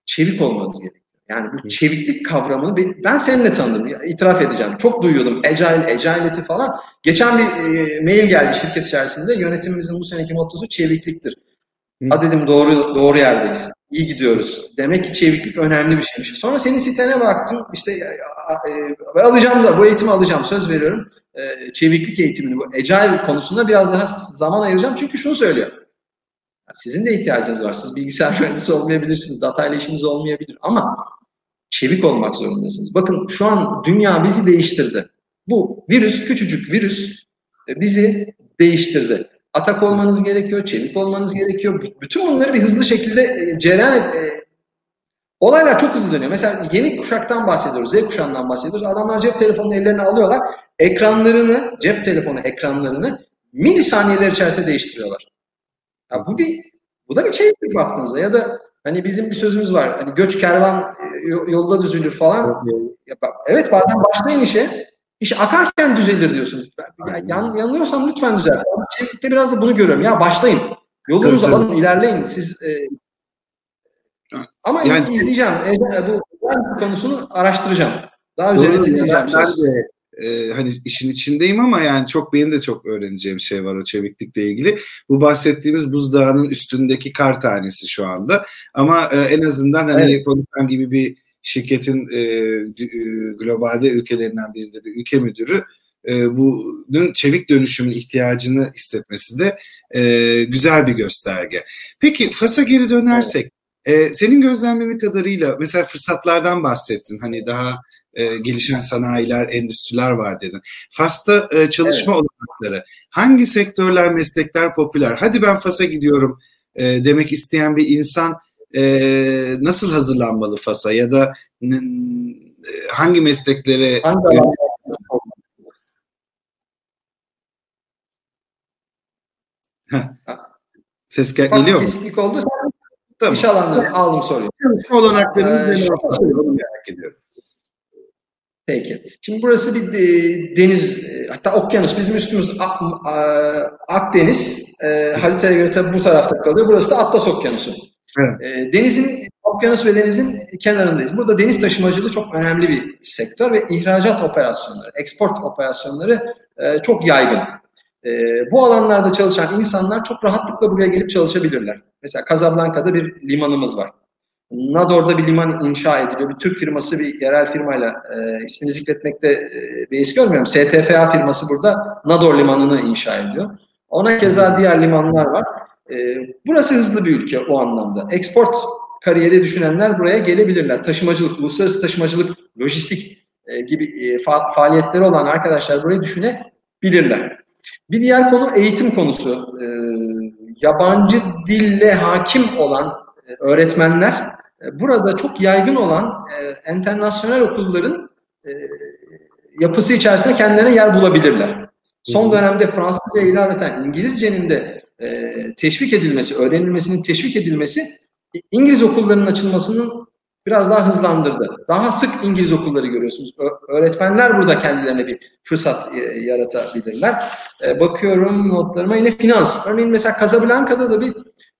çevik olmanız gerekiyor. Yani bu çeviklik kavramını ben seninle tanıdım. itiraf edeceğim. Çok duyuyordum. Agile, agility falan. Geçen bir e, mail geldi şirket içerisinde. Yönetimimizin bu seneki mottosu çevikliktir. Ha dedim doğru doğru yerdeyiz. İyi gidiyoruz. Demek ki çeviklik önemli bir şeymiş. Sonra senin sitene baktım. İşte e, alacağım da bu eğitimi alacağım. Söz veriyorum. E, çeviklik eğitimini bu agile konusunda biraz daha zaman ayıracağım. Çünkü şunu söylüyor. Sizin de ihtiyacınız var. Siz bilgisayar mühendisi olmayabilirsiniz. Data ile işiniz olmayabilir. Ama çevik olmak zorundasınız. Bakın şu an dünya bizi değiştirdi. Bu virüs, küçücük virüs e, bizi değiştirdi. Atak olmanız gerekiyor, çevik olmanız gerekiyor. Bütün bunları bir hızlı şekilde e, cereyan et. E, olaylar çok hızlı dönüyor. Mesela yeni kuşaktan bahsediyoruz, Z kuşağından bahsediyoruz. Adamlar cep telefonunu ellerine alıyorlar. Ekranlarını, cep telefonu ekranlarını milisaniyeler içerisinde değiştiriyorlar. Ya bu bir bu da bir çeviklik baktığınızda ya da hani bizim bir sözümüz var. Hani göç kervan yolda düzülür falan. Evet bazen başlayın işe. İş akarken düzelir diyorsunuz. Ya, yan, yanılıyorsam lütfen düzelt. Çeviklikte biraz da bunu görüyorum. Ya başlayın. Yolunuzu evet, alın, ilerleyin. Siz e, ama yani, izleyeceğim. E, bu konusunu araştıracağım. Daha üzerine titreyeceğim. Ben, ben de e, hani işin içindeyim ama yani çok benim de çok öğreneceğim şey var o çeviklikle ilgili. Bu bahsettiğimiz buzdağının üstündeki kar tanesi şu anda. Ama e, en azından hani evet. konuşan gibi bir şirketin e, e, globalde ülkelerinden birinde bir ülke müdürü e, bunun çevik dönüşümün ihtiyacını hissetmesi de e, güzel bir gösterge. Peki Fas'a geri dönersek e, senin gözlemlerin kadarıyla mesela fırsatlardan bahsettin. Hani daha e, gelişen sanayiler, endüstriler var dedin. Fas'ta e, çalışma evet. olanakları. Hangi sektörler, meslekler popüler? Hadi ben Fas'a gidiyorum e, demek isteyen bir insan e, nasıl hazırlanmalı Fas'a ya da e, hangi mesleklere hangi Ses gel geliyor mu? Kesinlik oldu. Tamam. iş alanları aldım soruyu. Çalışma olanaklarımız ee, ne merak ediyorum. Peki. Şimdi burası bir e, deniz, e, hatta okyanus. Bizim üstümüz Akdeniz. E, haritaya göre tabii bu tarafta kalıyor. Burası da Atlas Okyanusu. Evet. Denizin, okyanus ve denizin kenarındayız. Burada deniz taşımacılığı çok önemli bir sektör ve ihracat operasyonları, export operasyonları çok yaygın. Bu alanlarda çalışan insanlar çok rahatlıkla buraya gelip çalışabilirler. Mesela Casablanca'da bir limanımız var. Nador'da bir liman inşa ediliyor. Bir Türk firması bir yerel firmayla e, ismini zikretmekte e, beis görmüyorum. STFA firması burada Nador limanını inşa ediyor. Ona keza diğer limanlar var. E, burası hızlı bir ülke o anlamda. Export kariyeri düşünenler buraya gelebilirler. Taşımacılık, uluslararası taşımacılık, lojistik e, gibi e, fa- faaliyetleri olan arkadaşlar burayı düşünebilirler. Bir diğer konu eğitim konusu. E, yabancı dille hakim olan e, öğretmenler burada çok yaygın olan e, internasyonel okulların e, yapısı içerisinde kendilerine yer bulabilirler. Son dönemde Fransızca ilaveten İngilizcenin de e, teşvik edilmesi, öğrenilmesinin teşvik edilmesi İngiliz okullarının açılmasının biraz daha hızlandırdı. Daha sık İngiliz okulları görüyorsunuz. Ö- öğretmenler burada kendilerine bir fırsat e, yaratabilirler. E, bakıyorum notlarıma yine finans. Örneğin mesela Casablanca'da da bir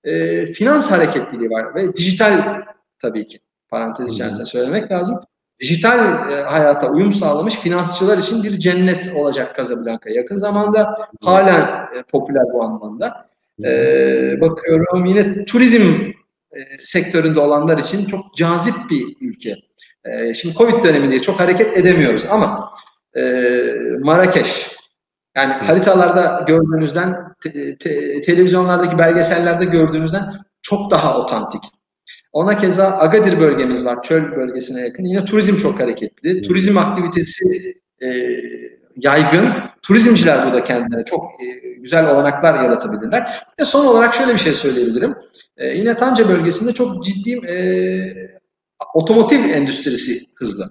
e, finans hareketliliği var ve dijital tabii ki parantez içerisinde söylemek lazım. Dijital e, hayata uyum sağlamış finansçılar için bir cennet olacak Casablanca. Yakın zamanda halen e, popüler bu anlamda. E, bakıyorum yine turizm e, sektöründe olanlar için çok cazip bir ülke. E, şimdi Covid dönemindeyiz. Çok hareket edemiyoruz ama e, Marrakeş yani haritalarda gördüğünüzden, te, te, televizyonlardaki belgesellerde gördüğünüzden çok daha otantik. Ona keza Agadir bölgemiz var, çöl bölgesine yakın. Yine turizm çok hareketli. Turizm aktivitesi e, yaygın. Turizmciler burada kendilerine çok e, güzel olanaklar yaratabilirler. Bir de son olarak şöyle bir şey söyleyebilirim. E, yine Tanca bölgesinde çok ciddi e, otomotiv endüstrisi hızlı.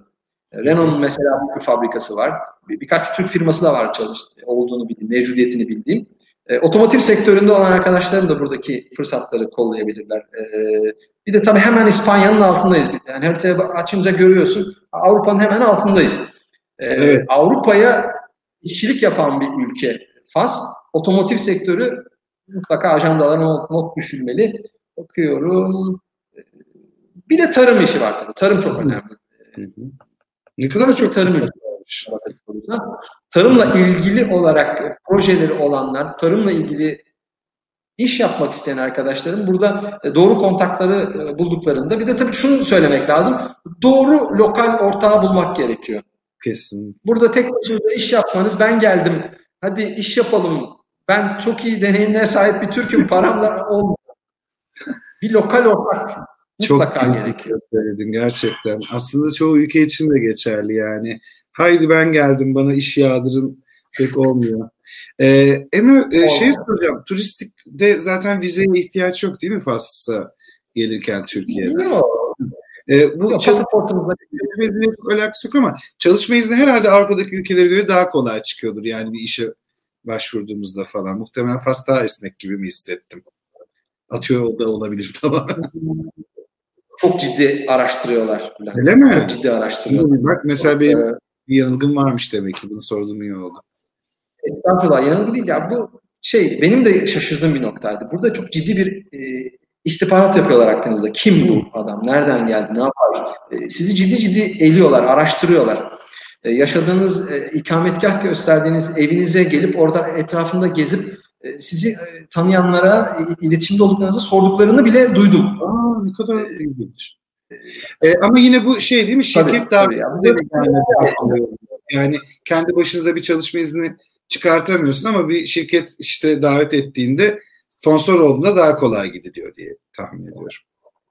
Renault'un mesela bir fabrikası var. Bir, birkaç Türk firması da var çalış, olduğunu bildiğim, mevcudiyetini bildiğim. E, otomotiv sektöründe olan arkadaşlarım da buradaki fırsatları kollayabilirler. E, bir de tabii hemen İspanya'nın altındayız. Yani haritaya açınca görüyorsun Avrupa'nın hemen altındayız. E, evet. Avrupa'ya işçilik yapan bir ülke Fas. Otomotiv sektörü mutlaka ajandalarına not, not düşülmeli. Bakıyorum. Bir de tarım işi var tabii. Tarım çok önemli. Ne kadar çok tarım. Tarımla ilgili olarak projeleri olanlar, tarımla ilgili iş yapmak isteyen arkadaşlarım burada e, doğru kontakları e, bulduklarında bir de tabii şunu söylemek lazım. Doğru lokal ortağı bulmak gerekiyor. Kesin. Burada tek başınıza iş yapmanız ben geldim hadi iş yapalım ben çok iyi deneyimle sahip bir Türk'üm paramla olmuyor. Bir lokal ortak mutlaka çok gerekiyor. Söyledin gerçekten. Aslında çoğu ülke için de geçerli yani. Haydi ben geldim bana iş yağdırın pek olmuyor. Ee, Emre e, şey soracağım. Turistikte zaten vizeye ihtiyaç yok değil mi Fas'a gelirken Türkiye'de? Yok. Ee, bu pasaportumuzda çalışma izni alakası yok ama çalışma izni herhalde Avrupa'daki ülkelere göre daha kolay çıkıyordur. Yani bir işe başvurduğumuzda falan. Muhtemelen Fas daha esnek gibi mi hissettim? Atıyor da olabilir tamam. Çok ciddi araştırıyorlar. Öyle mi? Çok ciddi araştırıyorlar. Bak mesela benim ee, bir yanılgım varmış demek ki. Bunu sorduğum iyi oldu. Estağfurullah yanılgı değil ya bu şey benim de şaşırdığım bir noktaydı. Burada çok ciddi bir e, istihbarat yapıyorlar hakkınızda. Kim bu adam? Nereden geldi? Ne yapar? E, sizi ciddi ciddi eliyorlar, araştırıyorlar. E, yaşadığınız e, ikametgah gösterdiğiniz evinize gelip orada etrafında gezip e, sizi e, tanıyanlara e, iletişimde olduklarınızı sorduklarını bile duydum. Aa, ne kadar ilginç. E, ama yine bu şey değil mi? Şirket tabii, tabii yani kendi başınıza bir çalışma izni çıkartamıyorsun ama bir şirket işte davet ettiğinde sponsor olduğunda daha kolay gidiliyor diye tahmin ediyorum.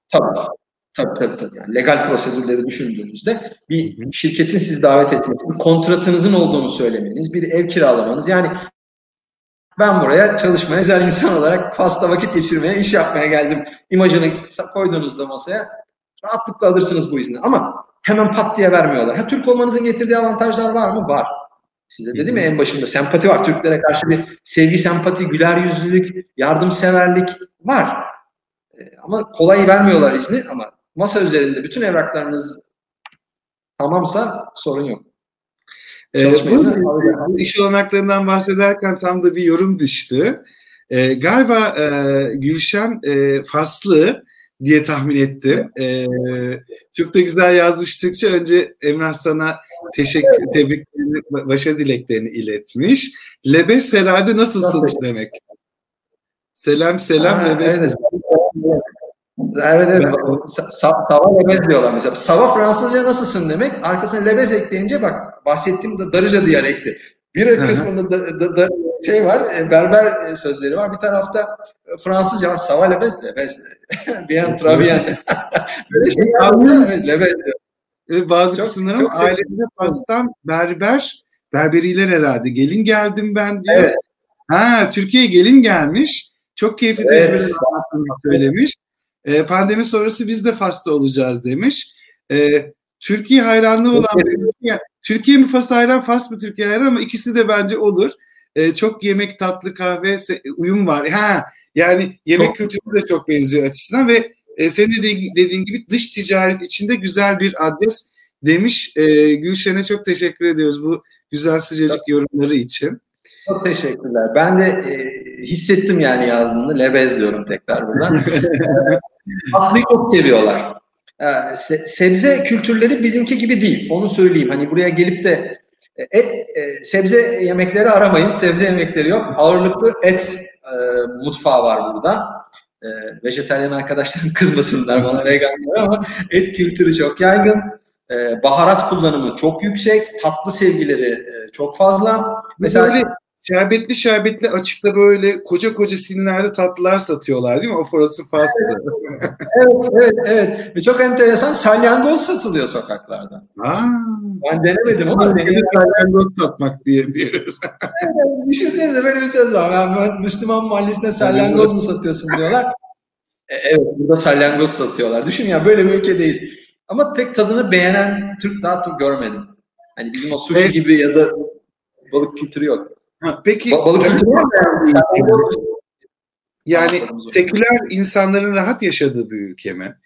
Tabii. Tabii tabii tabii. Yani legal prosedürleri düşündüğünüzde bir şirketin siz davet etmesi, bir kontratınızın olduğunu söylemeniz, bir ev kiralamanız yani ben buraya çalışmaya, güzel insan olarak pasta vakit geçirmeye, iş yapmaya geldim. İmajını koyduğunuzda masaya rahatlıkla alırsınız bu izni. Ama hemen pat diye vermiyorlar. Ha Türk olmanızın getirdiği avantajlar var mı? Var. Size dedim ya en başında sempati var. Türklere karşı bir sevgi, sempati, güler yüzlülük, yardımseverlik var. Ee, ama kolay vermiyorlar izni ama masa üzerinde bütün evraklarınız tamamsa sorun yok. Ee, bu iş olanaklarından bahsederken tam da bir yorum düştü. Ee, galiba e, Gülşen e, Faslı diye tahmin ettim. Ee, çok da güzel yazmış Türkçe. Önce Emrah sana teşekkür, tebriklerini, başarı dileklerini iletmiş. Lebes herhalde nasılsın demek. Selam selam ha, Lebes. Evet. Evet evet. Sa Sava lebez diyorlar mesela. Sava Fransızca nasılsın demek. Arkasına lebez ekleyince bak bahsettiğim de Darıca diyalekti. Bir kısmında da, da, da, şey var, e, berber e, sözleri var. Bir tarafta e, Fransızca var. Sava lebez, lebez. Bien, très Böyle şey var. Evet, lebez diyor. Bazı çok, kısımlar ama ailemde pastan berber, berberiler herhalde. Gelin geldim ben diyor. Evet. Ha, Türkiye'ye gelin gelmiş. Çok keyifli evet. tecrübeler anlattığını söylemiş. E, pandemi sonrası biz de Fas'ta olacağız demiş. E, Türkiye hayranlığı olan yani, Türkiye mi Fas hayran, Fas mı Türkiye hayran ama ikisi de bence olur. E, çok yemek, tatlı, kahve uyum var. Ha yani yemek kültürü de çok benziyor açısından ve e, senin de dediğin gibi dış ticaret içinde güzel bir adres demiş. E, Gülşen'e çok teşekkür ediyoruz bu güzel sıcacık yorumları için. Çok teşekkürler. Ben de e, hissettim yani yazdığını. Lebez diyorum tekrar buradan. Tatlıyı çok seviyorlar. E, sebze kültürleri bizimki gibi değil. Onu söyleyeyim. Hani buraya gelip de e, e, sebze yemekleri aramayın. Sebze yemekleri yok. Ağırlıklı et e, mutfağı var burada. E, vejetaryen arkadaşlarım kızmasınlar bana veganlar ama et kültürü çok yaygın. E, baharat kullanımı çok yüksek. Tatlı sevgileri e, çok fazla. Mesela şerbetli şerbetli açıkta böyle koca koca sinirlerde tatlılar satıyorlar değil mi? O forası faslı. evet, evet, evet. Ve çok enteresan salyangoz satılıyor sokaklarda. Aa, ben denemedim ama denemedim. Salyangoz satmak diye diyoruz. evet, düşünsenize böyle bir söz var. Yani Müslüman mahallesinde salyangoz mu satıyorsun diyorlar. E, evet, burada salyangoz satıyorlar. Düşün ya böyle bir ülkedeyiz. Ama pek tadını beğenen Türk daha çok görmedim. Hani bizim o sushi evet. gibi ya da balık kültürü yok. Ha, peki balık kültürü var mı? Yani seküler insanların rahat yaşadığı bir ülke mi?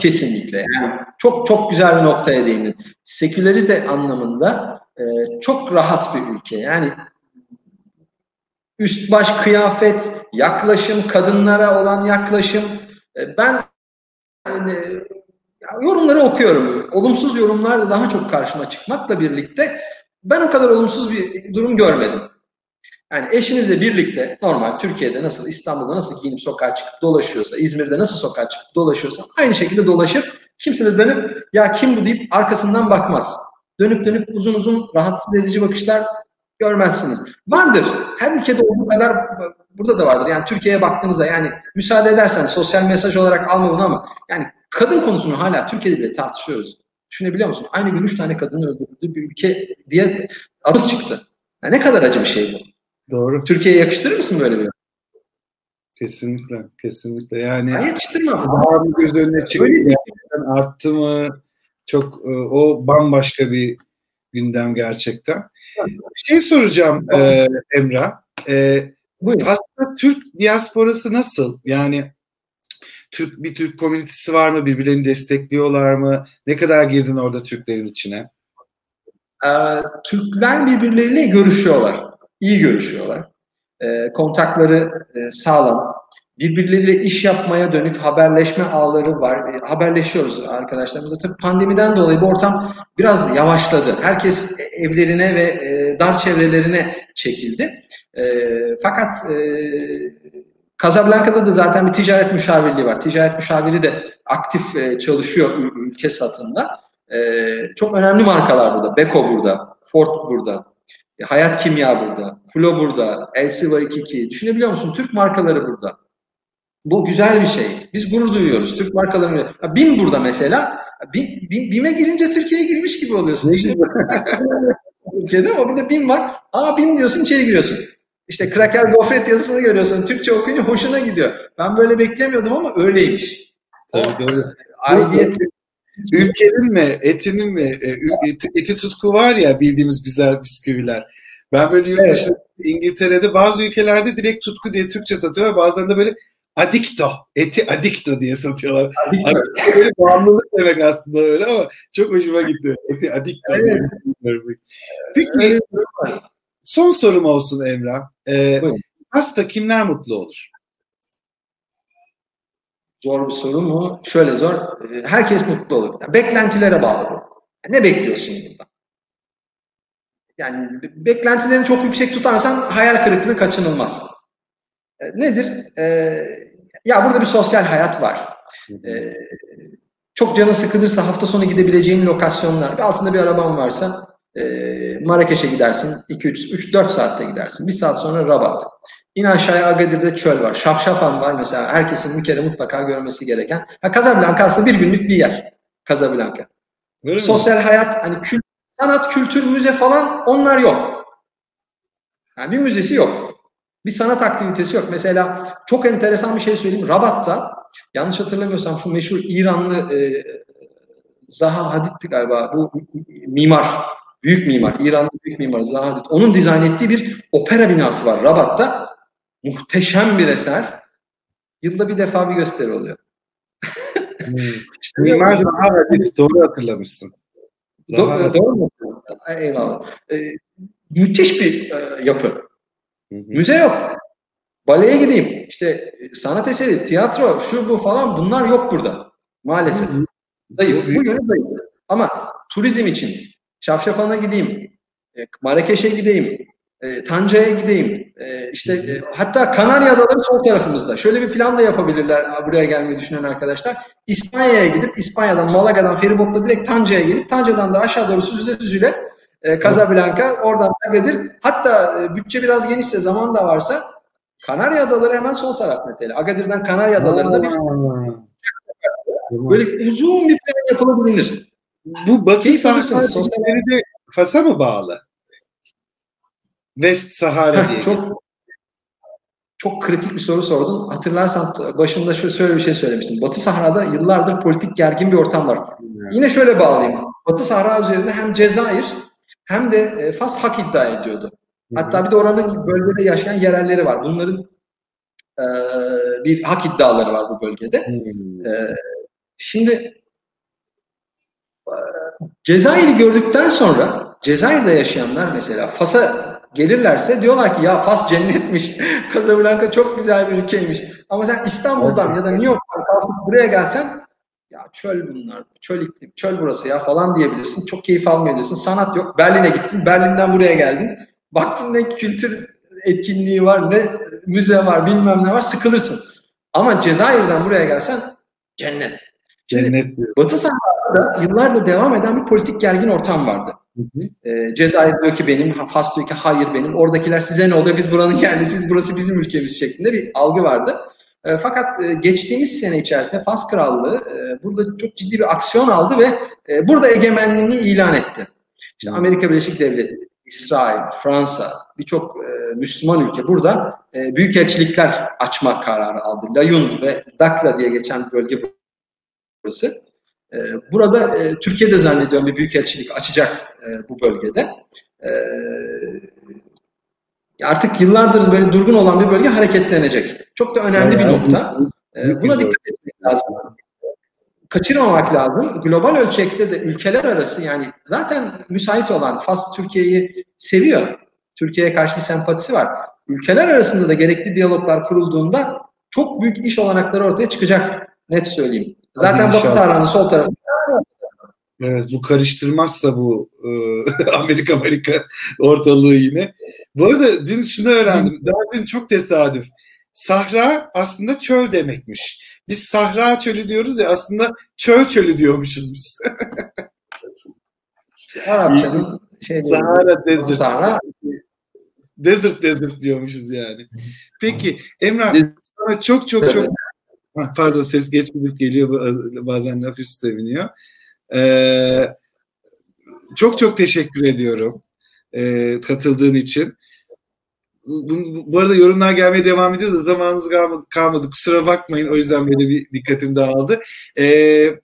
Kesinlikle. Yani çok çok güzel bir noktaya değindin. Sekülerize anlamında e, çok rahat bir ülke. Yani üst baş kıyafet, yaklaşım, kadınlara olan yaklaşım. E, ben yani, yorumları okuyorum. Olumsuz yorumlar da daha çok karşıma çıkmakla birlikte ben o kadar olumsuz bir durum görmedim. Yani eşinizle birlikte normal Türkiye'de nasıl İstanbul'da nasıl giyinip sokağa çıkıp dolaşıyorsa, İzmir'de nasıl sokağa çıkıp dolaşıyorsa aynı şekilde dolaşır. Kimse de dönüp ya kim bu deyip arkasından bakmaz. Dönüp dönüp uzun uzun rahatsız edici bakışlar görmezsiniz. Vardır. Her ülkede olduğu kadar burada da vardır. Yani Türkiye'ye baktığınızda yani müsaade edersen sosyal mesaj olarak alma bunu ama yani kadın konusunu hala Türkiye'de bile tartışıyoruz. Düşünebiliyor musun? Aynı gün üç tane kadının öldürüldüğü bir ülke diye adımız çıktı. Yani ne kadar acı bir şey bu. Doğru. Türkiye'ye yakıştırır mısın böyle bir Kesinlikle, kesinlikle. Yani ben yakıştırmam. Göz önüne? Gerçekten arttı mı? Çok e, o bambaşka bir gündem gerçekten. Bir şey soracağım e, Emrah. E, Fas'ta Türk diasporası nasıl? Yani Türk bir Türk komünitesi var mı? Birbirlerini destekliyorlar mı? Ne kadar girdin orada Türklerin içine? Ee, Türkler birbirleriyle görüşüyorlar. İyi görüşüyorlar. Ee, kontakları e, sağlam. Birbirleriyle iş yapmaya dönük haberleşme ağları var. E, haberleşiyoruz arkadaşlarımızla. Tabii pandemiden dolayı bu ortam biraz yavaşladı. Herkes evlerine ve e, dar çevrelerine çekildi. E, fakat e, Casablanca'da da zaten bir ticaret müşavirliği var. Ticaret müşaviri de aktif e, çalışıyor ülke satında. E, çok önemli markalar burada. Beko burada, Ford burada, e, Hayat Kimya burada, Flo burada, Elsiva 22. Düşünebiliyor musun? Türk markaları burada. Bu güzel bir şey. Biz gurur duyuyoruz. Türk markalarını. BİM burada mesela. BİM, BİM, BİM'e girince Türkiye'ye girmiş gibi oluyorsun. Türkiye'de ama burada BİM var. Aa BİM diyorsun içeri giriyorsun. İşte kraker gofret yazısını görüyorsun. Türkçe okuyunca hoşuna gidiyor. Ben böyle beklemiyordum ama öyleymiş. Tabii doğru. Aidiyet Ülkenin mi, etinin mi, e, eti, eti tutku var ya bildiğimiz güzel bisküviler. Ben böyle yurt dışında evet. İngiltere'de bazı ülkelerde direkt tutku diye Türkçe satıyorlar. Bazen de böyle adikto, eti adikto diye satıyorlar. Adikto. böyle bağımlılık demek aslında öyle ama çok hoşuma gitti. Eti adikto evet. diye. Peki evet. Son sorum olsun Emrah. Ee, hasta kimler mutlu olur? Zor bir soru mu? Şöyle zor. Ee, herkes mutlu olur. Yani beklentilere bağlı bu. Ne bekliyorsun bundan? Yani beklentilerini çok yüksek tutarsan hayal kırıklığı kaçınılmaz. E, nedir? E, ya burada bir sosyal hayat var. E, çok canın sıkılırsa hafta sonu gidebileceğin lokasyonlar. Altında bir araban varsa e, Marrakeş'e gidersin. 2, 3, 3, 4 saatte gidersin. Bir saat sonra Rabat. İn aşağıya Agadir'de çöl var. Şafşafan var mesela. Herkesin bir kere mutlaka görmesi gereken. Ha, Casablanca aslında bir günlük bir yer. Casablanca. Öyle Sosyal mi? hayat, hani kült, sanat, kültür, müze falan onlar yok. Yani bir müzesi yok. Bir sanat aktivitesi yok. Mesela çok enteresan bir şey söyleyeyim. Rabat'ta yanlış hatırlamıyorsam şu meşhur İranlı e, Zaha Hadid'ti galiba. Bu mimar. Büyük mimar. İranlı büyük mimar Zaha Hadid. Onun dizayn ettiği bir opera binası var Rabat'ta. Muhteşem bir eser. Yılda bir defa bir gösteri oluyor. hmm. işte Mimar Zaha Hadid. Doğru hatırlamışsın. Do- doğru mu? Eyvallah. Ee, müthiş bir e, yapı. Hı hı. Müze yok. Baleye gideyim. İşte e, sanat eseri, tiyatro, şu bu falan bunlar yok burada. Maalesef. Hı. Zayıf. Bu yönü zayıf. Ama turizm için Şafşafan'a gideyim, e, Marrakeş'e gideyim, e, Tanca'ya gideyim. E, işte e, hatta Kanarya Adaları sol tarafımızda. Şöyle bir plan da yapabilirler buraya gelmeyi düşünen arkadaşlar. İspanya'ya gidip İspanya'dan Malaga'dan feribotla direkt Tanca'ya gelip Tanca'dan da aşağı doğru süzüle süzüle e, Casablanca oradan Agadir. Hatta e, bütçe biraz genişse zaman da varsa Kanarya Adaları hemen sol taraf mesela. Agadir'den Kanarya Adaları'nda bir böyle uzun bir plan yapılabilir. Bu Batı Sahra de Fas'a mı bağlı? West Sahara diye. çok çok kritik bir soru sordun. Hatırlarsan başında şöyle bir şey söylemiştim. Batı Sahra'da yıllardır politik gergin bir ortam var. Evet. Yine şöyle bağlayayım. Batı Sahra üzerinde hem Cezayir hem de e, Fas hak iddia ediyordu. Hatta bir de oranın bölgede yaşayan yerelleri var. Bunların e, bir hak iddiaları var bu bölgede. E, şimdi Cezayir'i gördükten sonra Cezayir'de yaşayanlar mesela Fas'a gelirlerse diyorlar ki ya Fas cennetmiş. Casablanca çok güzel bir ülkeymiş. Ama sen İstanbul'dan ya da New York'tan kalkıp buraya gelsen Ya çöl bunlar, çöl iklim, çöl burası ya falan diyebilirsin. Çok keyif almayabilirsin. Sanat yok. Berlin'e gittin, Berlin'den buraya geldin. Baktın ne kültür etkinliği var, ne müze var, bilmem ne var, sıkılırsın. Ama Cezayir'den buraya gelsen cennet. Cennet Batı Sahara'da yıllardır devam eden bir politik gergin ortam vardı. Hı hı. E, Cezayir diyor ki benim, Fas diyor ki hayır benim. Oradakiler size ne oluyor? Biz buranın yerlisiyiz, burası bizim ülkemiz şeklinde bir algı vardı. E, fakat e, geçtiğimiz sene içerisinde Fas Krallığı e, burada çok ciddi bir aksiyon aldı ve e, burada egemenliğini ilan etti. İşte Amerika Birleşik Devletleri, İsrail, Fransa, birçok e, Müslüman ülke burada e, büyükelçilikler açma kararı aldı. Layun ve Dakla diye geçen bölge burası. E, burada e, Türkiye de zannediyorum bir büyükelçilik açacak e, bu bölgede. E, artık yıllardır böyle durgun olan bir bölge hareketlenecek. Çok da önemli bir nokta. E, buna dikkat etmek lazım kaçırmamak lazım. Global ölçekte de ülkeler arası yani zaten müsait olan Fas Türkiye'yi seviyor. Türkiye'ye karşı bir sempatisi var. Ülkeler arasında da gerekli diyaloglar kurulduğunda çok büyük iş olanakları ortaya çıkacak. Net söyleyeyim. Zaten Batı Sahra'nın sol tarafı Evet bu karıştırmazsa bu e, Amerika Amerika ortalığı yine. Bu arada dün şunu öğrendim. Daha dün çok tesadüf. Sahra aslında çöl demekmiş. Biz Sahra çölü diyoruz ya aslında çöl çölü diyormuşuz biz. Arapçanın şey Sahara Desert. Sahara Desert Desert diyormuşuz yani. Peki Emrah sana çok çok çok pardon ses geç gidip geliyor bazen laf üstüne biniyor. Ee, çok çok teşekkür ediyorum e, katıldığın için. Bu, bu arada yorumlar gelmeye devam ediyor da zamanımız kalmadı, kalmadı. Kusura bakmayın. O yüzden böyle bir dikkatim dağıldı. Ee,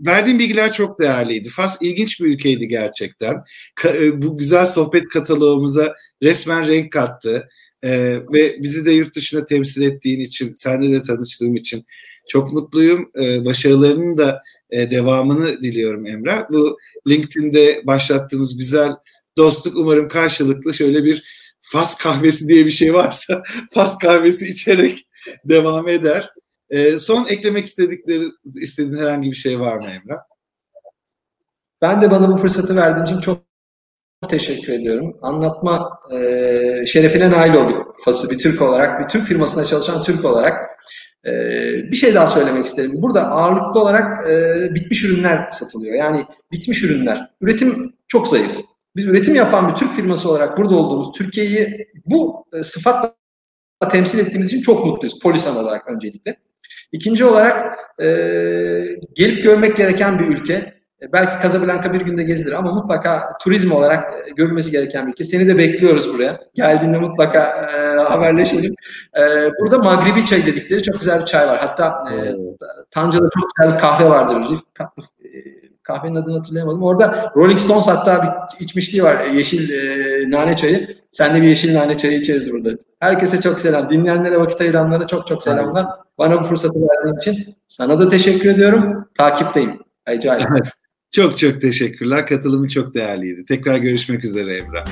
verdiğim bilgiler çok değerliydi. Fas ilginç bir ülkeydi gerçekten. Ka- e, bu güzel sohbet kataloğumuza resmen renk kattı. Ee, ve bizi de yurt dışında temsil ettiğin için, seninle de tanıştığım için çok mutluyum. Ee, başarılarının da e, devamını diliyorum Emrah. Bu LinkedIn'de başlattığımız güzel dostluk umarım karşılıklı şöyle bir Fas kahvesi diye bir şey varsa Fas kahvesi içerek devam eder. E, son eklemek istedikleri istediğin herhangi bir şey var mı Emrah? Ben de bana bu fırsatı verdiğin için çok teşekkür ediyorum. Anlatma e, şerefine nail olduk Fas'ı bir Türk olarak, bir Türk firmasında çalışan Türk olarak. E, bir şey daha söylemek isterim. Burada ağırlıklı olarak e, bitmiş ürünler satılıyor. Yani bitmiş ürünler. Üretim çok zayıf biz üretim yapan bir Türk firması olarak burada olduğumuz Türkiye'yi bu e, sıfatla temsil ettiğimiz için çok mutluyuz. Polisan olarak öncelikle. İkinci olarak e, gelip görmek gereken bir ülke. E, belki Casablanca bir günde gezilir ama mutlaka turizm olarak e, görülmesi gereken bir ülke. Seni de bekliyoruz buraya. Geldiğinde mutlaka e, haberleşelim. E, burada Magribi çay dedikleri çok güzel bir çay var. Hatta e, Tanca'da çok güzel bir kahve vardır kahvenin adını hatırlayamadım. Orada Rolling Stones hatta bir içmişliği var. Yeşil e, nane çayı. Sen de bir yeşil nane çayı içeriz burada. Herkese çok selam. Dinleyenlere, vakit ayıranlara çok çok selamlar. Bana bu fırsatı verdiğin için sana da teşekkür ediyorum. Takipteyim. Acayip. çok çok teşekkürler. Katılımı çok değerliydi. Tekrar görüşmek üzere Emrah.